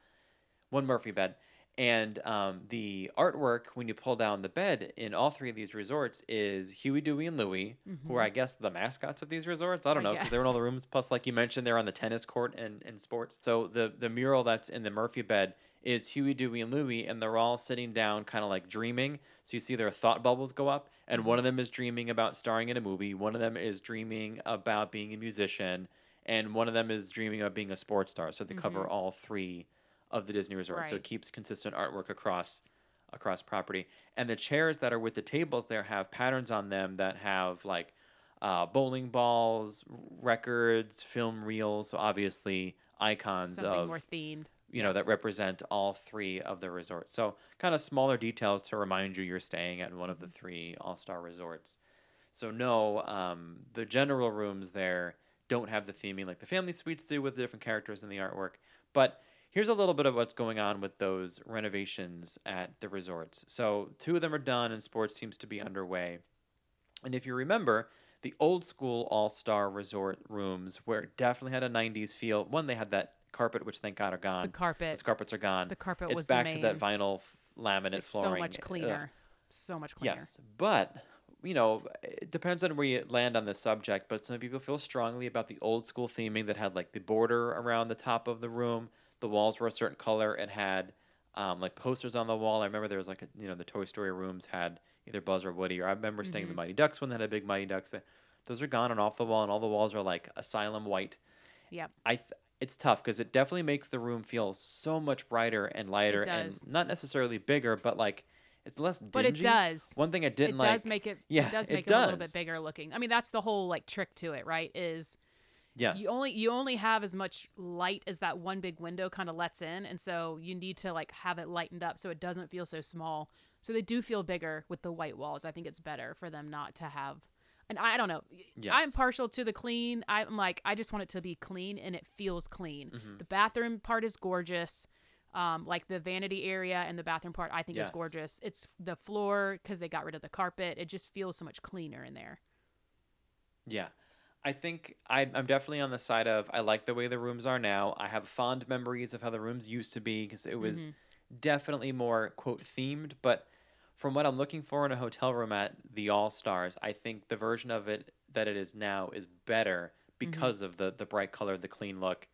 one Murphy bed. And um, the artwork, when you pull down the bed in all three of these resorts, is Huey, Dewey, and Louie, who are, I guess, the mascots of these resorts. I don't Mm-hmm. Know, because they're in all the rooms. Plus, like you mentioned, they're on the tennis court and, and sports. So the, the mural that's in the Murphy bed is Huey, Dewey, and Louie, and they're all sitting down, kind of like dreaming. So you see their thought bubbles go up, and one of them is dreaming about starring in a movie, one of them is dreaming about being a musician, and one of them is dreaming of being a sports star. So they cover all three of the Disney resorts. So it keeps consistent artwork across across property. And the chairs that are with the tables there have patterns on them that have like uh, bowling balls, records, film reels. So obviously icons Something of more themed. you know that represent all three of the resorts. So kind of smaller details to remind you you're staying at one of the three all star resorts. So no, um, the general rooms there don't have the theming like the family suites do with the different characters in the artwork. But here's a little bit of what's going on with those renovations at the resorts. So two of them are done, and sports seems to be underway. And if you remember, the old school All Star Resort rooms, where it definitely had a '90s feel. One, they had that carpet, which thank God are gone. The carpet. Those carpets are gone. The carpet It's was back to that vinyl laminate It's so flooring. much Ugh. cleaner. So much cleaner. Yes, but you know, it depends on where you land on this subject, but some people feel strongly about the old school theming that had like the border around the top of the room. The walls were a certain color. It had um, like posters on the wall. I remember there was like a, you know the Toy Story rooms had either Buzz or Woody, or I remember staying in the Mighty Ducks one that had a big Mighty Ducks. Those are gone and off the wall, and all the walls are like asylum white. Yep. I th- it's tough because it definitely makes the room feel so much brighter and lighter, and does. not necessarily bigger, but like it's less dingy. But it does. One thing I didn't it like. does make it yeah, it does it make it, a little bit bigger looking. I mean, that's the whole like trick to it, right? Is Yes. you only you only have as much light as that one big window kind of lets in, and so you need to like have it lightened up so it doesn't feel so small. So they do feel bigger with the white walls. I think it's better for them not to have. And I don't know. I'm partial to the clean. I'm like I just want it to be clean and it feels clean. Mm-hmm. The bathroom part is gorgeous. Um, like the vanity area and the bathroom part, I think Yes. is gorgeous. It's the floor because they got rid of the carpet. It just feels so much cleaner in there. Yeah. I think I, I'm definitely on the side of I like the way the rooms are now. I have fond memories of how the rooms used to be because it was definitely more, quote, themed. But from what I'm looking for in a hotel room at the All Stars, I think the version of it that it is now is better because of the, the bright color, the clean look.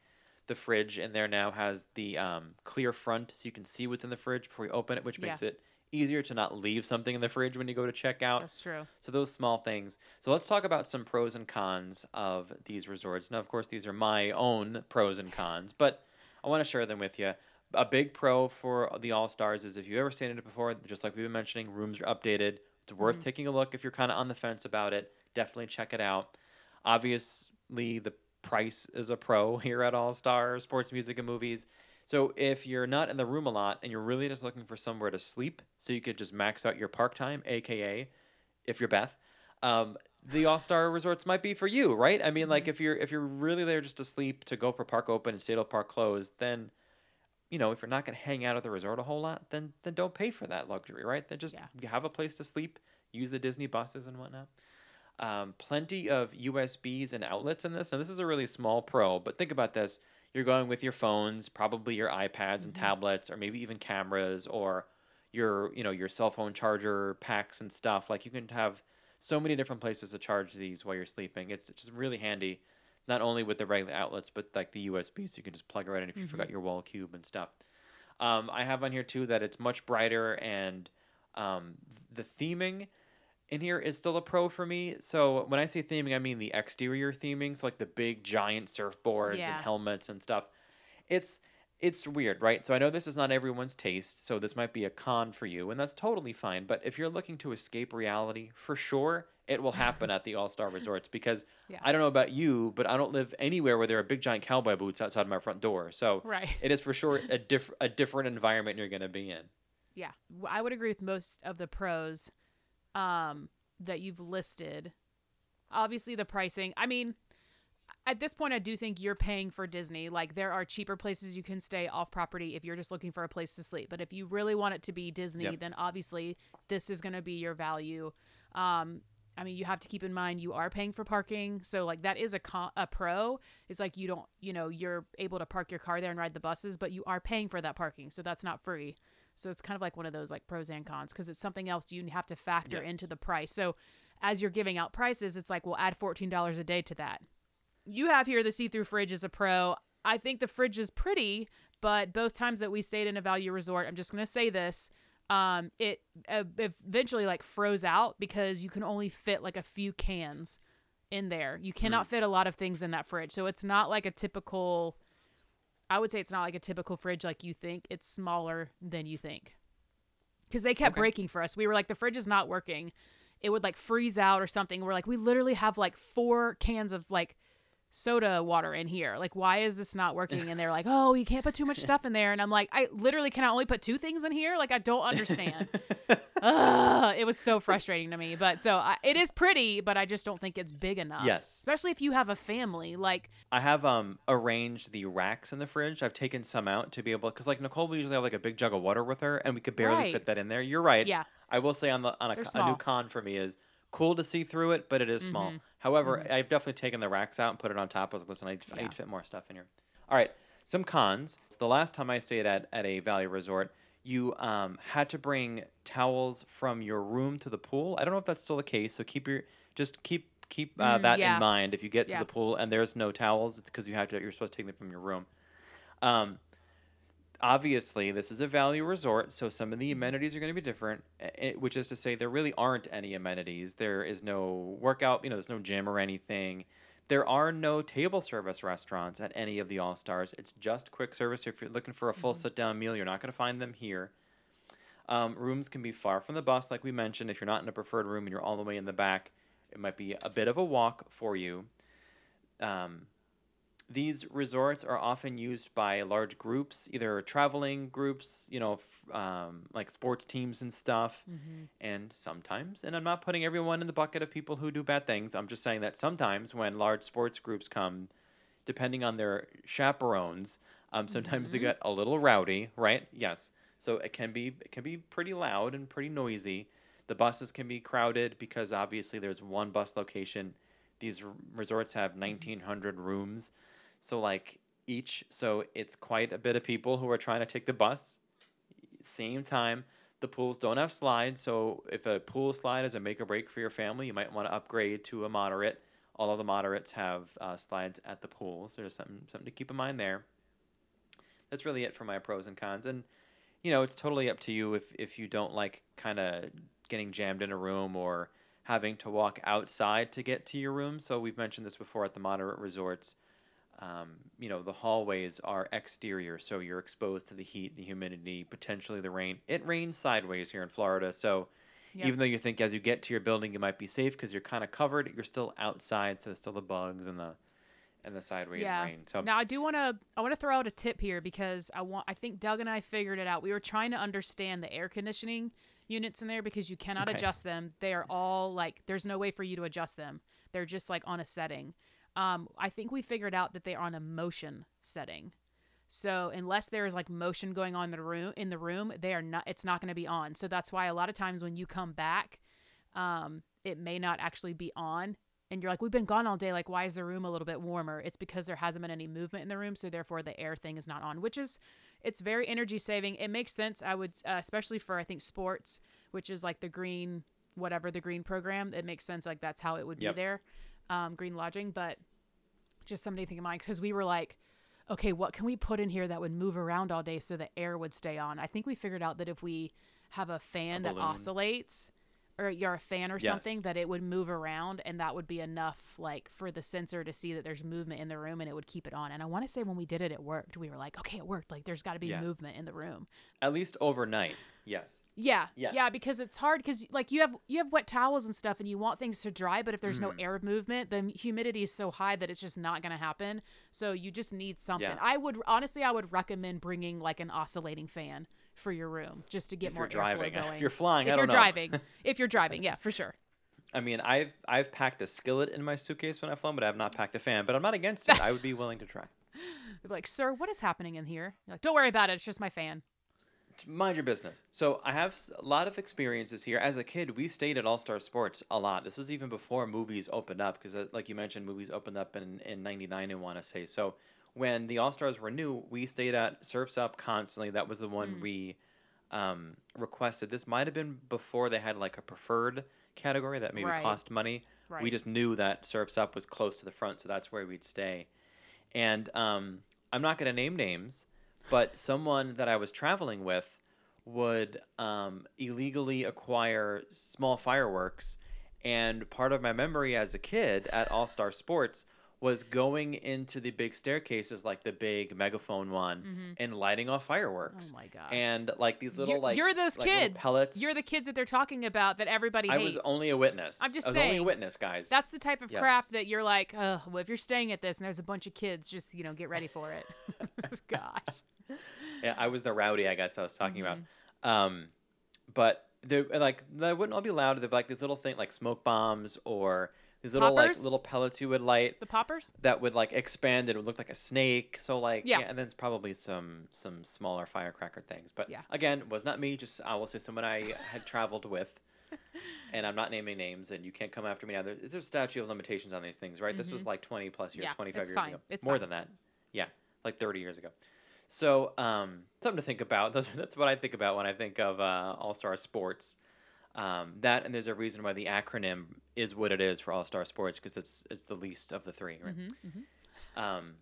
The fridge in there now has the um, clear front so you can see what's in the fridge before you open it, which Yeah. makes it easier to not leave something in the fridge when you go to check out. That's true. So those small things. So let's talk about some pros and cons of these resorts. Now, of course, these are my own pros and cons, but I want to share them with you. A big pro for the All Stars is if you ever stayed in it before, just like we've been mentioning, rooms are updated. It's worth mm-hmm. taking a look if you're kind of on the fence about it. Definitely check it out. Obviously, the price is a pro [LAUGHS] here at All Stars Sports, Music, and Movies. So if you're not in the room a lot and you're really just looking for somewhere to sleep, so you could just max out your park time, aka if you're Beth, um, the All Star Resorts might be for you, right? I mean, like if you're if you're really there just to sleep, to go for park open and stay till park closed, then you know if you're not gonna hang out at the resort a whole lot, then then don't pay for that luxury, right? Then just Yeah. have a place to sleep, use the Disney buses and whatnot. Um, plenty of USBs and outlets in this. Now this is a really small pro, but think about this: you're going with your phones, probably your iPads and tablets, or maybe even cameras, or your you know your cell phone charger packs and stuff. Like you can have so many different places to charge these while you're sleeping. It's just really handy, not only with the regular outlets, but like the USB, so you can just plug it right in if you forgot your wall cube and stuff. Um, I have on here too that it's much brighter and um, the theming in here is still a pro for me. So when I say theming, I mean the exterior theming, so like the big giant surfboards Yeah. and helmets and stuff. It's it's weird, right? So I know this is not everyone's taste, so this might be a con for you, and that's totally fine. But if you're looking to escape reality, for sure, it will happen at the [LAUGHS] All Star Resorts because Yeah. I don't know about you, but I don't live anywhere where there are big giant cowboy boots outside my front door. So Right. it is for sure a [LAUGHS] diff- a different environment you're going to be in. Yeah, I would agree with most of the pros um, that you've listed. Obviously, the pricing. I mean, at this point, I do think you're paying for Disney. Like, there are cheaper places you can stay off property if you're just looking for a place to sleep. But if you really want it to be Disney, Yep. then obviously this is going to be your value. Um, I mean, you have to keep in mind you are paying for parking, so like that is a con- a pro. It's like you don't, you know, you're able to park your car there and ride the buses, but you are paying for that parking, so that's not free. So it's kind of like one of those like pros and cons because it's something else you have to factor Yes. into the price. So as you're giving out prices, it's like we'll add fourteen dollars a day to that. You have here the see-through fridge is a pro. I think the fridge is pretty, but both times that we stayed in a value resort, I'm just gonna say this, um, it uh, eventually like froze out because you can only fit like a few cans in there. You cannot fit a lot of things in that fridge, so it's not like a typical. I would say it's not like a typical fridge like you think. It's smaller than you think. Because they kept Okay. breaking for us. We were like, the fridge is not working. It would like freeze out or something. We're like, we literally have like four cans of like soda water in here. Like, why is this not working? And they're like, [LAUGHS] oh, you can't put too much stuff in there. And I'm like, I literally can I only put two things in here? Like, I don't understand. [LAUGHS] Ugh, it was so frustrating to me. But so I, it is pretty, but I just don't think it's big enough. Yes. Especially if you have a family. Like, I have um arranged the racks in the fridge. I've taken some out to be able because like Nicole will usually have like a big jug of water with her, and we could barely Right. fit that in there. You're right. Yeah. I will say on the on a, a new con for me is cool to see through it, but it is small. However, I've definitely taken the racks out and put it on top. I was like, listen, I, I Yeah. need to fit more stuff in here. All right, some cons. The last time I stayed at at a value resort, you um, had to bring towels from your room to the pool. I don't know if that's still the case, so keep your just keep keep uh, Mm, that yeah. in mind. If you get to the pool and there's no towels, it's because you have to. You're supposed to take them from your room. Um, obviously, this is a value resort, so some of the amenities are going to be different. eh, which is to say, there really aren't any amenities. There is no workout. You know, there's no gym or anything. There are no table service restaurants at any of the All Stars. It's just quick service. If you're looking for a full sit down meal, you're not going to find them here. Um, rooms can be far from the bus, like we mentioned. If you're not in a preferred room and you're all the way in the back, it might be a bit of a walk for you. Um, these resorts are often used by large groups, either traveling groups, you know, um, like sports teams and stuff, and sometimes, and I'm not putting everyone in the bucket of people who do bad things. I'm just saying that sometimes when large sports groups come, depending on their chaperones, um, sometimes they get a little rowdy, right? Yes. So it can be it can be pretty loud and pretty noisy. The buses can be crowded because obviously there's one bus location. These r- resorts have 1900 rooms. So like each so it's quite a bit of people who are trying to take the bus. Same time, the pools don't have slides, so if a pool slide is a make or break for your family, you might want to upgrade to a moderate. All of the moderates have uh, slides at the pools. There's something something to keep in mind there. That's really it for my pros and cons. And you know, it's totally up to you if if you don't like kind of getting jammed in a room or having to walk outside to get to your room. So we've mentioned this before at the moderate resorts. Um, you know, the hallways are exterior, so you're exposed to the heat, the humidity, potentially the rain. It rains sideways here in Florida, so Yep. even though you think as you get to your building you might be safe because you're kind of covered, you're still outside, so there's still the bugs and the and the sideways yeah. rain. So now I do want to I want to throw out a tip here because I want I think Doug and I figured it out. We were trying to understand the air conditioning units in there because you cannot Okay. adjust them. They are all like there's no way for you to adjust them. They're just like on a setting. Um, I think we figured out that they are on a motion setting. So unless there is like motion going on in the room in the room, they are not it's not going to be on. So that's why a lot of times when you come back, um, it may not actually be on. And you're like, we've been gone all day. Like, why is the room a little bit warmer? It's because there hasn't been any movement in the room, so therefore the air thing is not on, which is it's very energy saving. It makes sense. I would, uh, especially for I think sports, which is like the green whatever the green program. It makes sense. Like that's how it would Yep. be there, um, green lodging. But just something to think of mind because we were like, okay, what can we put in here that would move around all day so the air would stay on? I think we figured out that if we have a fan that balloon. oscillates or you're a fan or Yes. something that it would move around and that would be enough like for the sensor to see that there's movement in the room and it would keep it on. And I want to say when we did it it worked. We were like, okay, it worked. Like there's got to be Yeah. movement in the room. at least overnight, yes. Yeah, Yes. yeah, because it's hard because like you have you have wet towels and stuff, and you want things to dry, but if there's Mm. no air movement, the humidity is so high that it's just not going to happen. So you just need something. Yeah. I would honestly, I would recommend bringing like an oscillating fan for your room just to get If more you're driving, airflow going. [LAUGHS] if you're flying, if I you're don't know. driving, [LAUGHS] if you're driving, yeah, for sure. I mean, I've I've packed a skillet in my suitcase when I've flown, but I have not packed a fan. But I'm not against it. I would be [LAUGHS] willing to try. Like, sir, what is happening in here? You're like, don't worry about it. It's just my fan. Mind your business. So I have a lot of experiences here. As a kid, we stayed at All Star Sports a lot. This was even before movies opened up, because uh, like you mentioned, movies opened up in in '99. I want to say so. When the All Stars were new, we stayed at Surfs Up constantly. That was the one we um, requested. This might have been before they had like a preferred category that maybe Right. cost money. We just knew that Surfs Up was close to the front, so that's where we'd stay. And um, I'm not going to name names, but someone that I was traveling with would um, illegally acquire small fireworks. And part of my memory as a kid at All Star Sports was going into the big staircases, like the big megaphone one, and lighting off fireworks. Mm-hmm. Oh my gosh. And like these little you're, like you're those like, kids. pellets. You're the kids that they're talking about that everybody I hates. was only a witness. I'm just I was only a saying, witness, guys. That's the type of Yes. crap that you're like, well, if you're staying at this and there's a bunch of kids, just you know, get ready for it. [LAUGHS] [LAUGHS] Gosh. Yeah, I was the rowdy, I guess I was talking Mm-hmm. about. Um, but they like they wouldn't all be loud. They'd be like these little thing like smoke bombs or these little Poppers? like little pellets you would light The poppers? that would like expand. And it would look like a snake. So like Yeah. and then it's probably some some smaller firecracker things. But Yeah. again, was not me. Just I will say someone I had traveled with. [LAUGHS] And I'm not naming names, and you can't come after me now. There, there's a statute of limitations on these things, right? This was like 20 plus years, Mm-hmm. Yeah, 25 it's years fine. ago. It's More fine. than that. Yeah, like 30 years ago. So, um, something to think about. That's, [LAUGHS] that's what I think about when I think of uh, All Star Sports. Um, that and there's a reason why the acronym is what it is for All Star Sports because it's it's the least of the three, right? Mm-hmm, Um,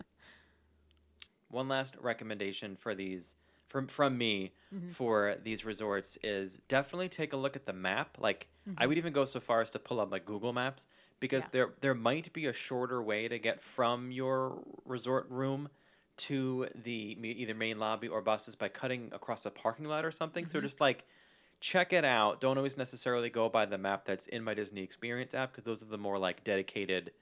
one last recommendation for these from from me Mm-hmm. for these resorts is definitely take a look at the map. Like I Mm-hmm. would even go so far as to pull up like Google Maps because Yeah. there there might be a shorter way to get from your resort room to the either main lobby or buses by cutting across a parking lot or something. Mm-hmm. So just like check it out. Don't always necessarily go by the map that's in my Disney Experience app because those are the more like dedicated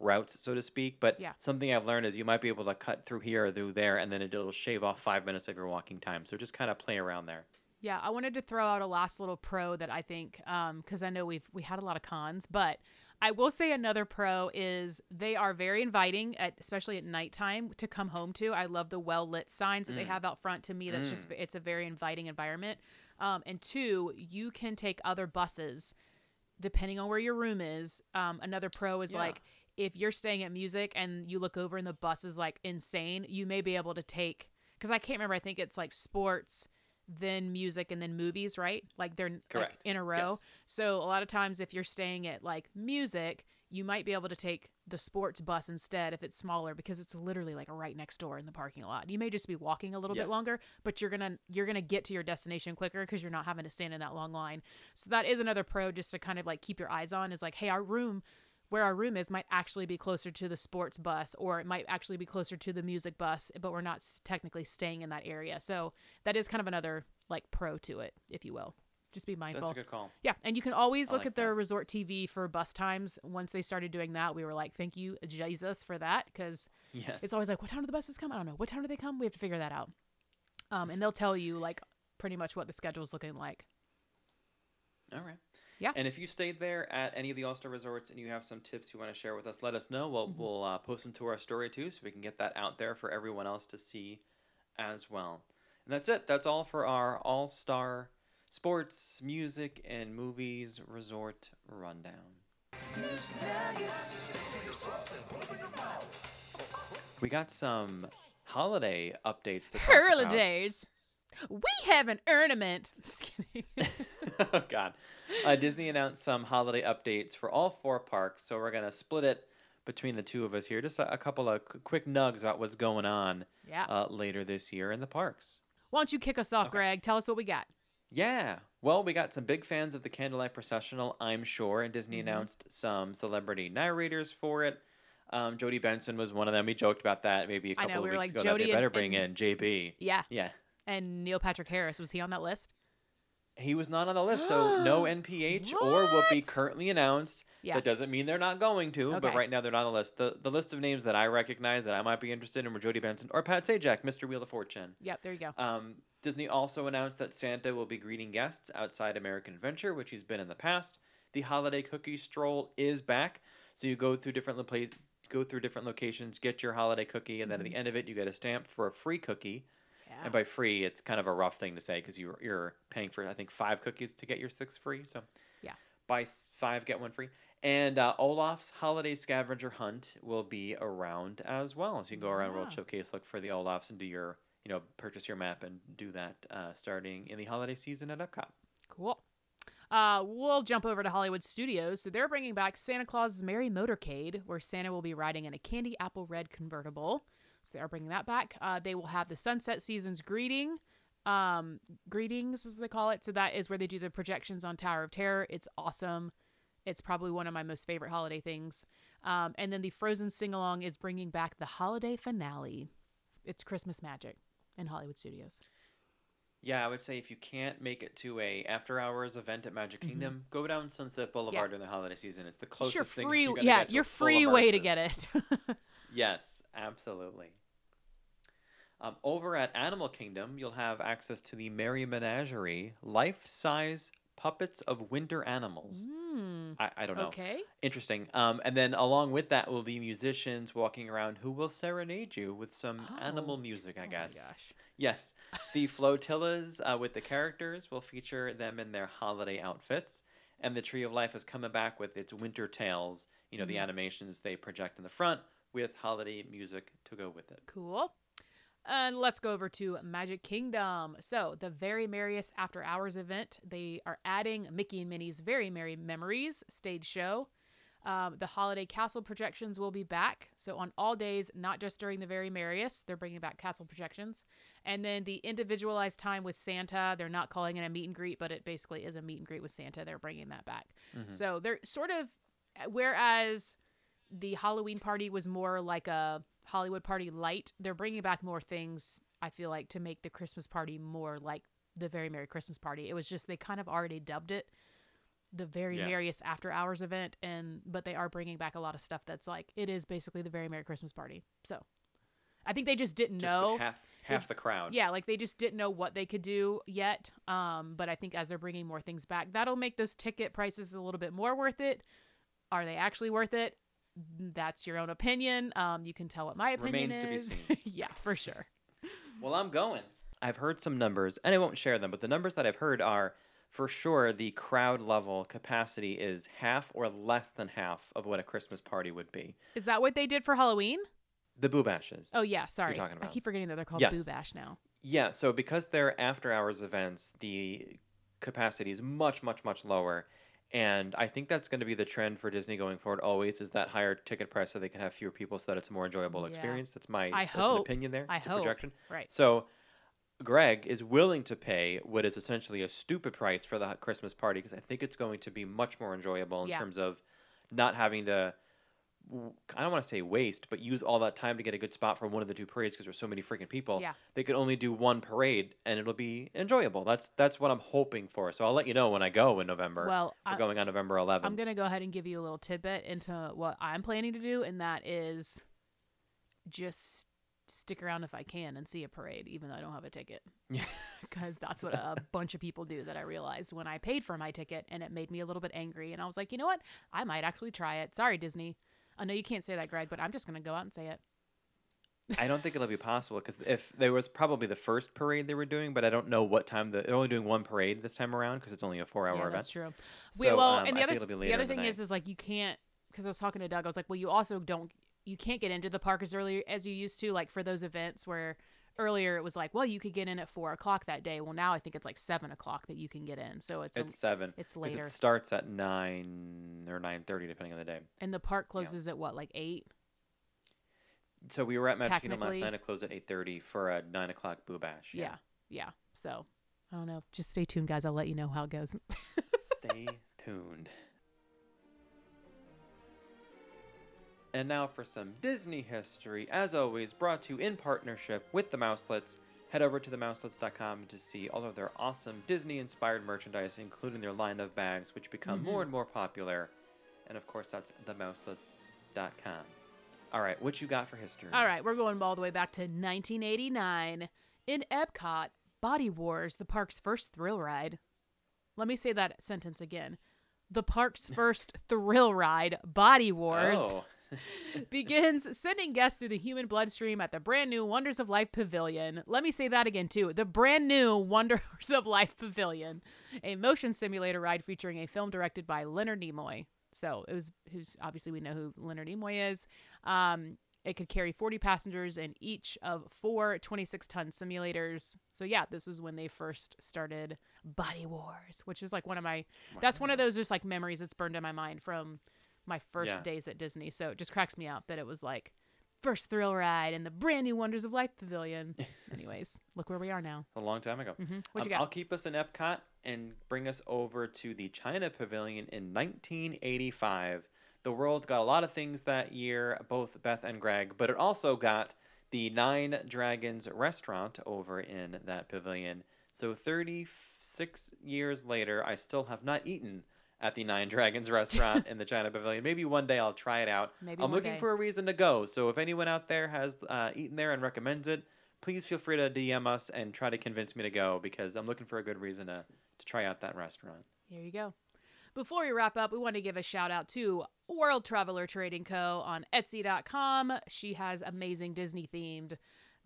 routes, so to speak. But Yeah. something I've learned is you might be able to cut through here or through there, and then it'll shave off five minutes of your walking time. So just kind of play around there. Yeah, I wanted to throw out a last little pro that I think, um, because I know we've we had a lot of cons, but I will say another pro is they are very inviting, at, especially at nighttime, to come home to. I love the well lit signs that they mm. have out front. To me, that's just mm. it's a very inviting environment. Um, and two, you can take other buses depending on where your room is. Um, another pro is Yeah. like if you're staying at music and you look over and the bus is like insane, you may be able to take because I can't remember. I think it's like sports, then music, and then movies, right? Like they're like, Correct. in a row. Yes. So a lot of times, if you're staying at like music, you might be able to take the sports bus instead if it's smaller because it's literally like right next door in the parking lot. You may just be walking a little bit longer, but you're gonna you're gonna get to your destination quicker because you're not having to stand in that long line. So that is another pro just to kind of like keep your eyes on is like, hey, our room where our room is might actually be closer to the sports bus or it might actually be closer to the music bus, but we're not technically staying in that area. So that is kind of another like pro to it, if you will. Just be mindful. That's a good call. Yeah, and you can always I look like at their that. resort TV for bus times. Once they started doing that, we were like, "Thank you, Jesus, for that," because Yes. it's always like, "What time do the buses come?" I don't know. What time do they come? We have to figure that out. Um, and they'll tell you like pretty much what the schedule's looking like. All right. Yeah. And if you stayed there at any of the All Star resorts and you have some tips you want to share with us, let us know. We'll Mm-hmm. we'll uh, post them to our story too, so we can get that out there for everyone else to see as well. And that's it. That's all for our All Star sports, music, and movies resort rundown. We got some holiday updates to. Holidays. We have an ornament. Just kidding. [LAUGHS] oh God! Uh, Disney announced some holiday updates for all four parks, so we're gonna split it between the two of us here. Just a, a couple of qu- quick nugs about what's going on yeah. uh, later this year in the parks. Why don't you kick us off, okay. Greg? Tell us what we got. Yeah, well, we got some big fans of the Candlelight Processional, I'm sure, and Disney Mm-hmm. announced some celebrity narrators for it. Um, Jodi Benson was one of them. We joked about that maybe a couple know, of we weeks like, ago. that Jodi they better and- bring in JB. Yeah. Yeah. And Neil Patrick Harris was he on that list? He was not on the list, so [GASPS] no NPH or Whoopi What? currently announced. Yeah. That doesn't mean they're not going to, but right now they're not on the list. The, the list of names that I recognize that I might be interested in were Jodi Benson or Pat Sajak, Mr. Wheel of Fortune. Yep. There you go. Um, Disney also announced that Santa will be greeting guests outside American Adventure, which he's been in the past. The holiday cookie stroll is back, so you go through different places, go through different locations, get your holiday cookie, and then at the end of it, you get a stamp for a free cookie. Yeah. And by free, it's kind of a rough thing to say because you're you're paying for I think five cookies to get your six free. So Yeah. buy five get one free. And uh, Olaf's holiday scavenger hunt will be around as well, so you can go around World Showcase, look for the Olafs, and do your you know purchase your map and do that uh, starting in the holiday season at Epcot. Cool. Uh, we'll jump over to Hollywood Studios. So they're bringing back Santa Claus's Merry Motorcade, where Santa will be riding in a candy apple red convertible. So they are bringing that back. Uh, they will have the Sunset Seasons greeting, um, greetings as they call it. So that is where they do the projections on Tower of Terror. It's awesome. It's probably one of my most favorite holiday things. Um, and then the Frozen sing along is bringing back the holiday finale. It's Christmas magic in Hollywood Studios. Yeah, I would say if you can't make it to a after hours event at Magic Kingdom, go down Sunset Boulevard during the holiday season. It's the It's closest your thing. free, you're yeah, get to your free way to get it. [LAUGHS] Yes, absolutely. Um, over at Animal Kingdom, you'll have access to the Merry Menagerie life-size puppets of winter animals. Hmm. I, I don't know. Okay. Interesting. Um, and then along with that will be musicians walking around who will serenade you with some animal Oh. music, I Oh guess. gosh. Yes. [LAUGHS] The flotillas uh, with the characters will feature them in their holiday outfits. And the Tree of Life is coming back with its winter tales, you know, the Mhm. animations they project in the front with holiday music to go with it. Cool. And let's go over to Magic Kingdom. So, the Very Merriest After Hours event, they are adding Mickey and Minnie's Very Merry Memories stage show. Um, the holiday castle projections will be back. So, on all days, not just during the Very Merriest, they're bringing back castle projections. And then the individualized time with Santa, they're not calling it a meet and greet, but it basically is a meet and greet with Santa. They're bringing that back. So, they're sort of, whereas the Halloween party was more like a Hollywood party light. They're bringing back more things, I feel like, to make the Christmas party more like the Very Merry Christmas Party. It was just they kind of already dubbed it the Very Yeah. Merriest After Hours event, and but they are bringing back a lot of stuff that's like it is basically the Very Merry Christmas Party. So I think they just didn't Just know. half half the crowd. Yeah, like they just didn't know what they could do yet. Um, but I think as they're bringing more things back, that'll make those ticket prices a little bit more worth it. Are they actually worth it? That's your own opinion. Um, you can tell what my opinion Remains to be is. seen. [LAUGHS] yeah, for sure. Well, I'm going. I've heard some numbers, and I won't share them, but the numbers that I've heard are for sure the crowd level capacity is half or less than half of what a Christmas party would be. Is that what they did for Halloween? The Boo Bashes. Oh yeah, sorry. You're talking about. I keep forgetting that they're called Yes. Boo Bash now. Yeah, so because they're after hours events, the capacity is much, much, much lower. And I think that's going to be the trend for Disney going forward always is that higher ticket price so they can have fewer people so that it's a more enjoyable Yeah. experience. That's my I that's an opinion there. I it's a hope. projection. Right. So Greg is willing to pay what is essentially a stupid price for the Christmas party because I think it's going to be much more enjoyable in Yeah. terms of not having to. I don't want to say waste, but use all that time to get a good spot for one of the two parades because there's so many freaking people. Yeah. They could only do one parade and it'll be enjoyable. That's that's what I'm hoping for. So I'll let you know when I go in November. Well, we're I- going on November 11th. I'm gonna go ahead and give you a little tidbit into what I'm planning to do, and that is just stick around if I can and see a parade, even though I don't have a ticket. Yeah. [LAUGHS] Because that's what a [LAUGHS] bunch of people do that I realized when I paid for my ticket, and it made me a little bit angry. And I was like, you know what? I might actually try it. Sorry, Disney. I know you can't say that, Greg, but I'm just gonna go out and say it. I don't think it'll be possible because if there was probably the first parade they were doing, but I don't know what time the, they're only doing one parade this time around because it's only a four-hour yeah, event. that's true. So, well, um, and I the other think it'll be the other in the thing is, is like you can't because I was talking to Doug. I was like, well, you also don't you can't get into the park as early as you used to, like for those events where earlier it was like, well, you could get in at four o'clock that day. Well, now I think it's like seven o'clock that you can get in. So it's, It's a, seven. It's later. It starts at nine or nine thirty, depending on the day. and the park closes at what like eight. So we were at Magic Kingdom last night. It closed at eight thirty for a nine o'clock Boo Bash. Yeah. yeah, So I don't know. Just stay tuned, guys. I'll let you know how it goes. Stay [LAUGHS] tuned. And now for some Disney history, as always, brought to you in partnership with the Mouselets. Head over to themouselets.com to see all of their awesome Disney inspired merchandise, including their line of bags, which become mm-hmm. more and more popular. And of course, that's themouselets.com. All right, what you got for history? All right, we're going all the way back to 1989. In Epcot, Body Wars, the park's first thrill ride. Let me say that sentence again. The park's [LAUGHS] first thrill ride, Body Wars, Oh, [LAUGHS] begins sending guests through the human bloodstream at the brand new Wonders of Life Pavilion. Let me say that again, too. The brand new [LAUGHS] Wonders of Life Pavilion, a motion simulator ride featuring a film directed by Leonard Nimoy. So it was who's obviously we know who Leonard Nimoy is. Um, it could carry 40 passengers in each of four 26 ton simulators. So yeah, this was when they first started Body Wars, which is like one of my that's one of those just like memories that's burned in my mind from my first Yeah. days at Disney. So it just cracks me up that it was like first thrill ride and the brand new Wonders of Life Pavilion. [LAUGHS] Anyways, look where we are now. a long time ago. hmm What you Um, got? I'll keep us in Epcot and bring us over to the China Pavilion in 1985. The world got a lot of things that year, both Beth and Greg, but it also got the Nine Dragons restaurant over in that pavilion. So 36 years later, I still have not eaten at the Nine Dragons restaurant in the [LAUGHS] China Pavilion. Maybe one day I'll try it out. Maybe I'm looking day. for a reason to go. So if anyone out there has uh, eaten there and recommends it, please feel free to DM us and try to convince me to go because I'm looking for a good reason to, to try out that restaurant. Here you go. Before we wrap up, we want to give a shout out to World Traveler Trading Co. on Etsy.com. She has amazing Disney themed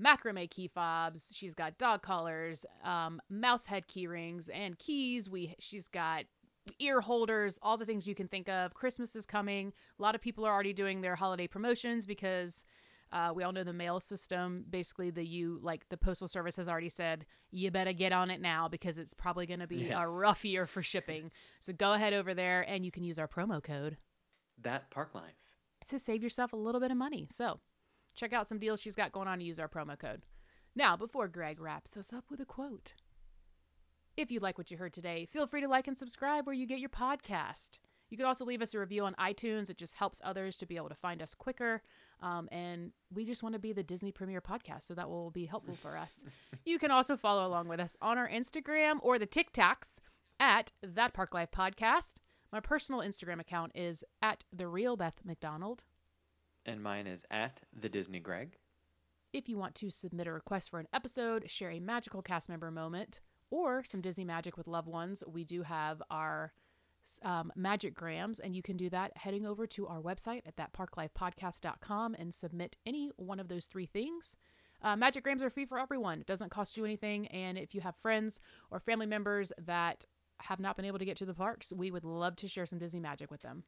macrame key fobs. She's got dog collars, um, mouse head key rings, and keys. We she's got ear holders, all the things you can think of. Christmas is coming. A lot of people are already doing their holiday promotions because Uh, we all know the mail system. Basically, the you like the postal service has already said you better get on it now because it's probably going to be Yeah. a rough year for shipping. So go ahead over there and you can use our promo code That Park Life. to save yourself a little bit of money. So check out some deals she's got going on to use our promo code. Now, before Greg wraps us up with a quote, if you like what you heard today, feel free to like and subscribe where you get your podcast. You can also leave us a review on iTunes. It just helps others to be able to find us quicker. Um, and we just want to be the Disney Premiere podcast, so that will be helpful for us. [LAUGHS] you can also follow along with us on our Instagram or the TikToks at That Park Life Podcast. My personal Instagram account is at The Real Beth McDonald. And mine is at the Disney Greg. If you want to submit a request for an episode, share a magical cast member moment, or some Disney magic with loved ones, we do have our um, magic grams, and you can do that heading over to our website at thatparklifepodcast.com and submit any one of those three things. Uh, magic grams are free for everyone. It doesn't cost you anything. And if you have friends or family members that have not been able to get to the parks, we would love to share some Disney magic with them.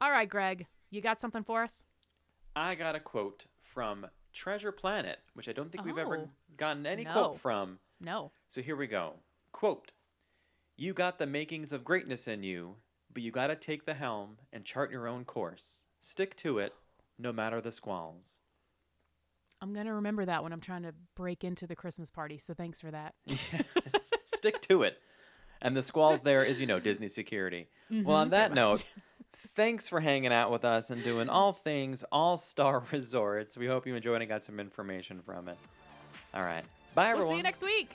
All right, Greg, you got something for us? I got a quote from Treasure Planet, which I don't think we've ever Oh. gotten any No. quote from. No. So here we go. Quote You got the makings of greatness in you, but you got to take the helm and chart your own course. Stick to it, no matter the squalls. I'm going to remember that when I'm trying to break into the Christmas party. So thanks for that. [LAUGHS] Yes, stick to it. And the squalls there is, you know, Disney security. Mm-hmm. Well, on that note, thanks for hanging out with us and doing all things All Star [LAUGHS] Resorts. We hope you enjoyed and got some information from it. All right. Bye, We'll see you next week.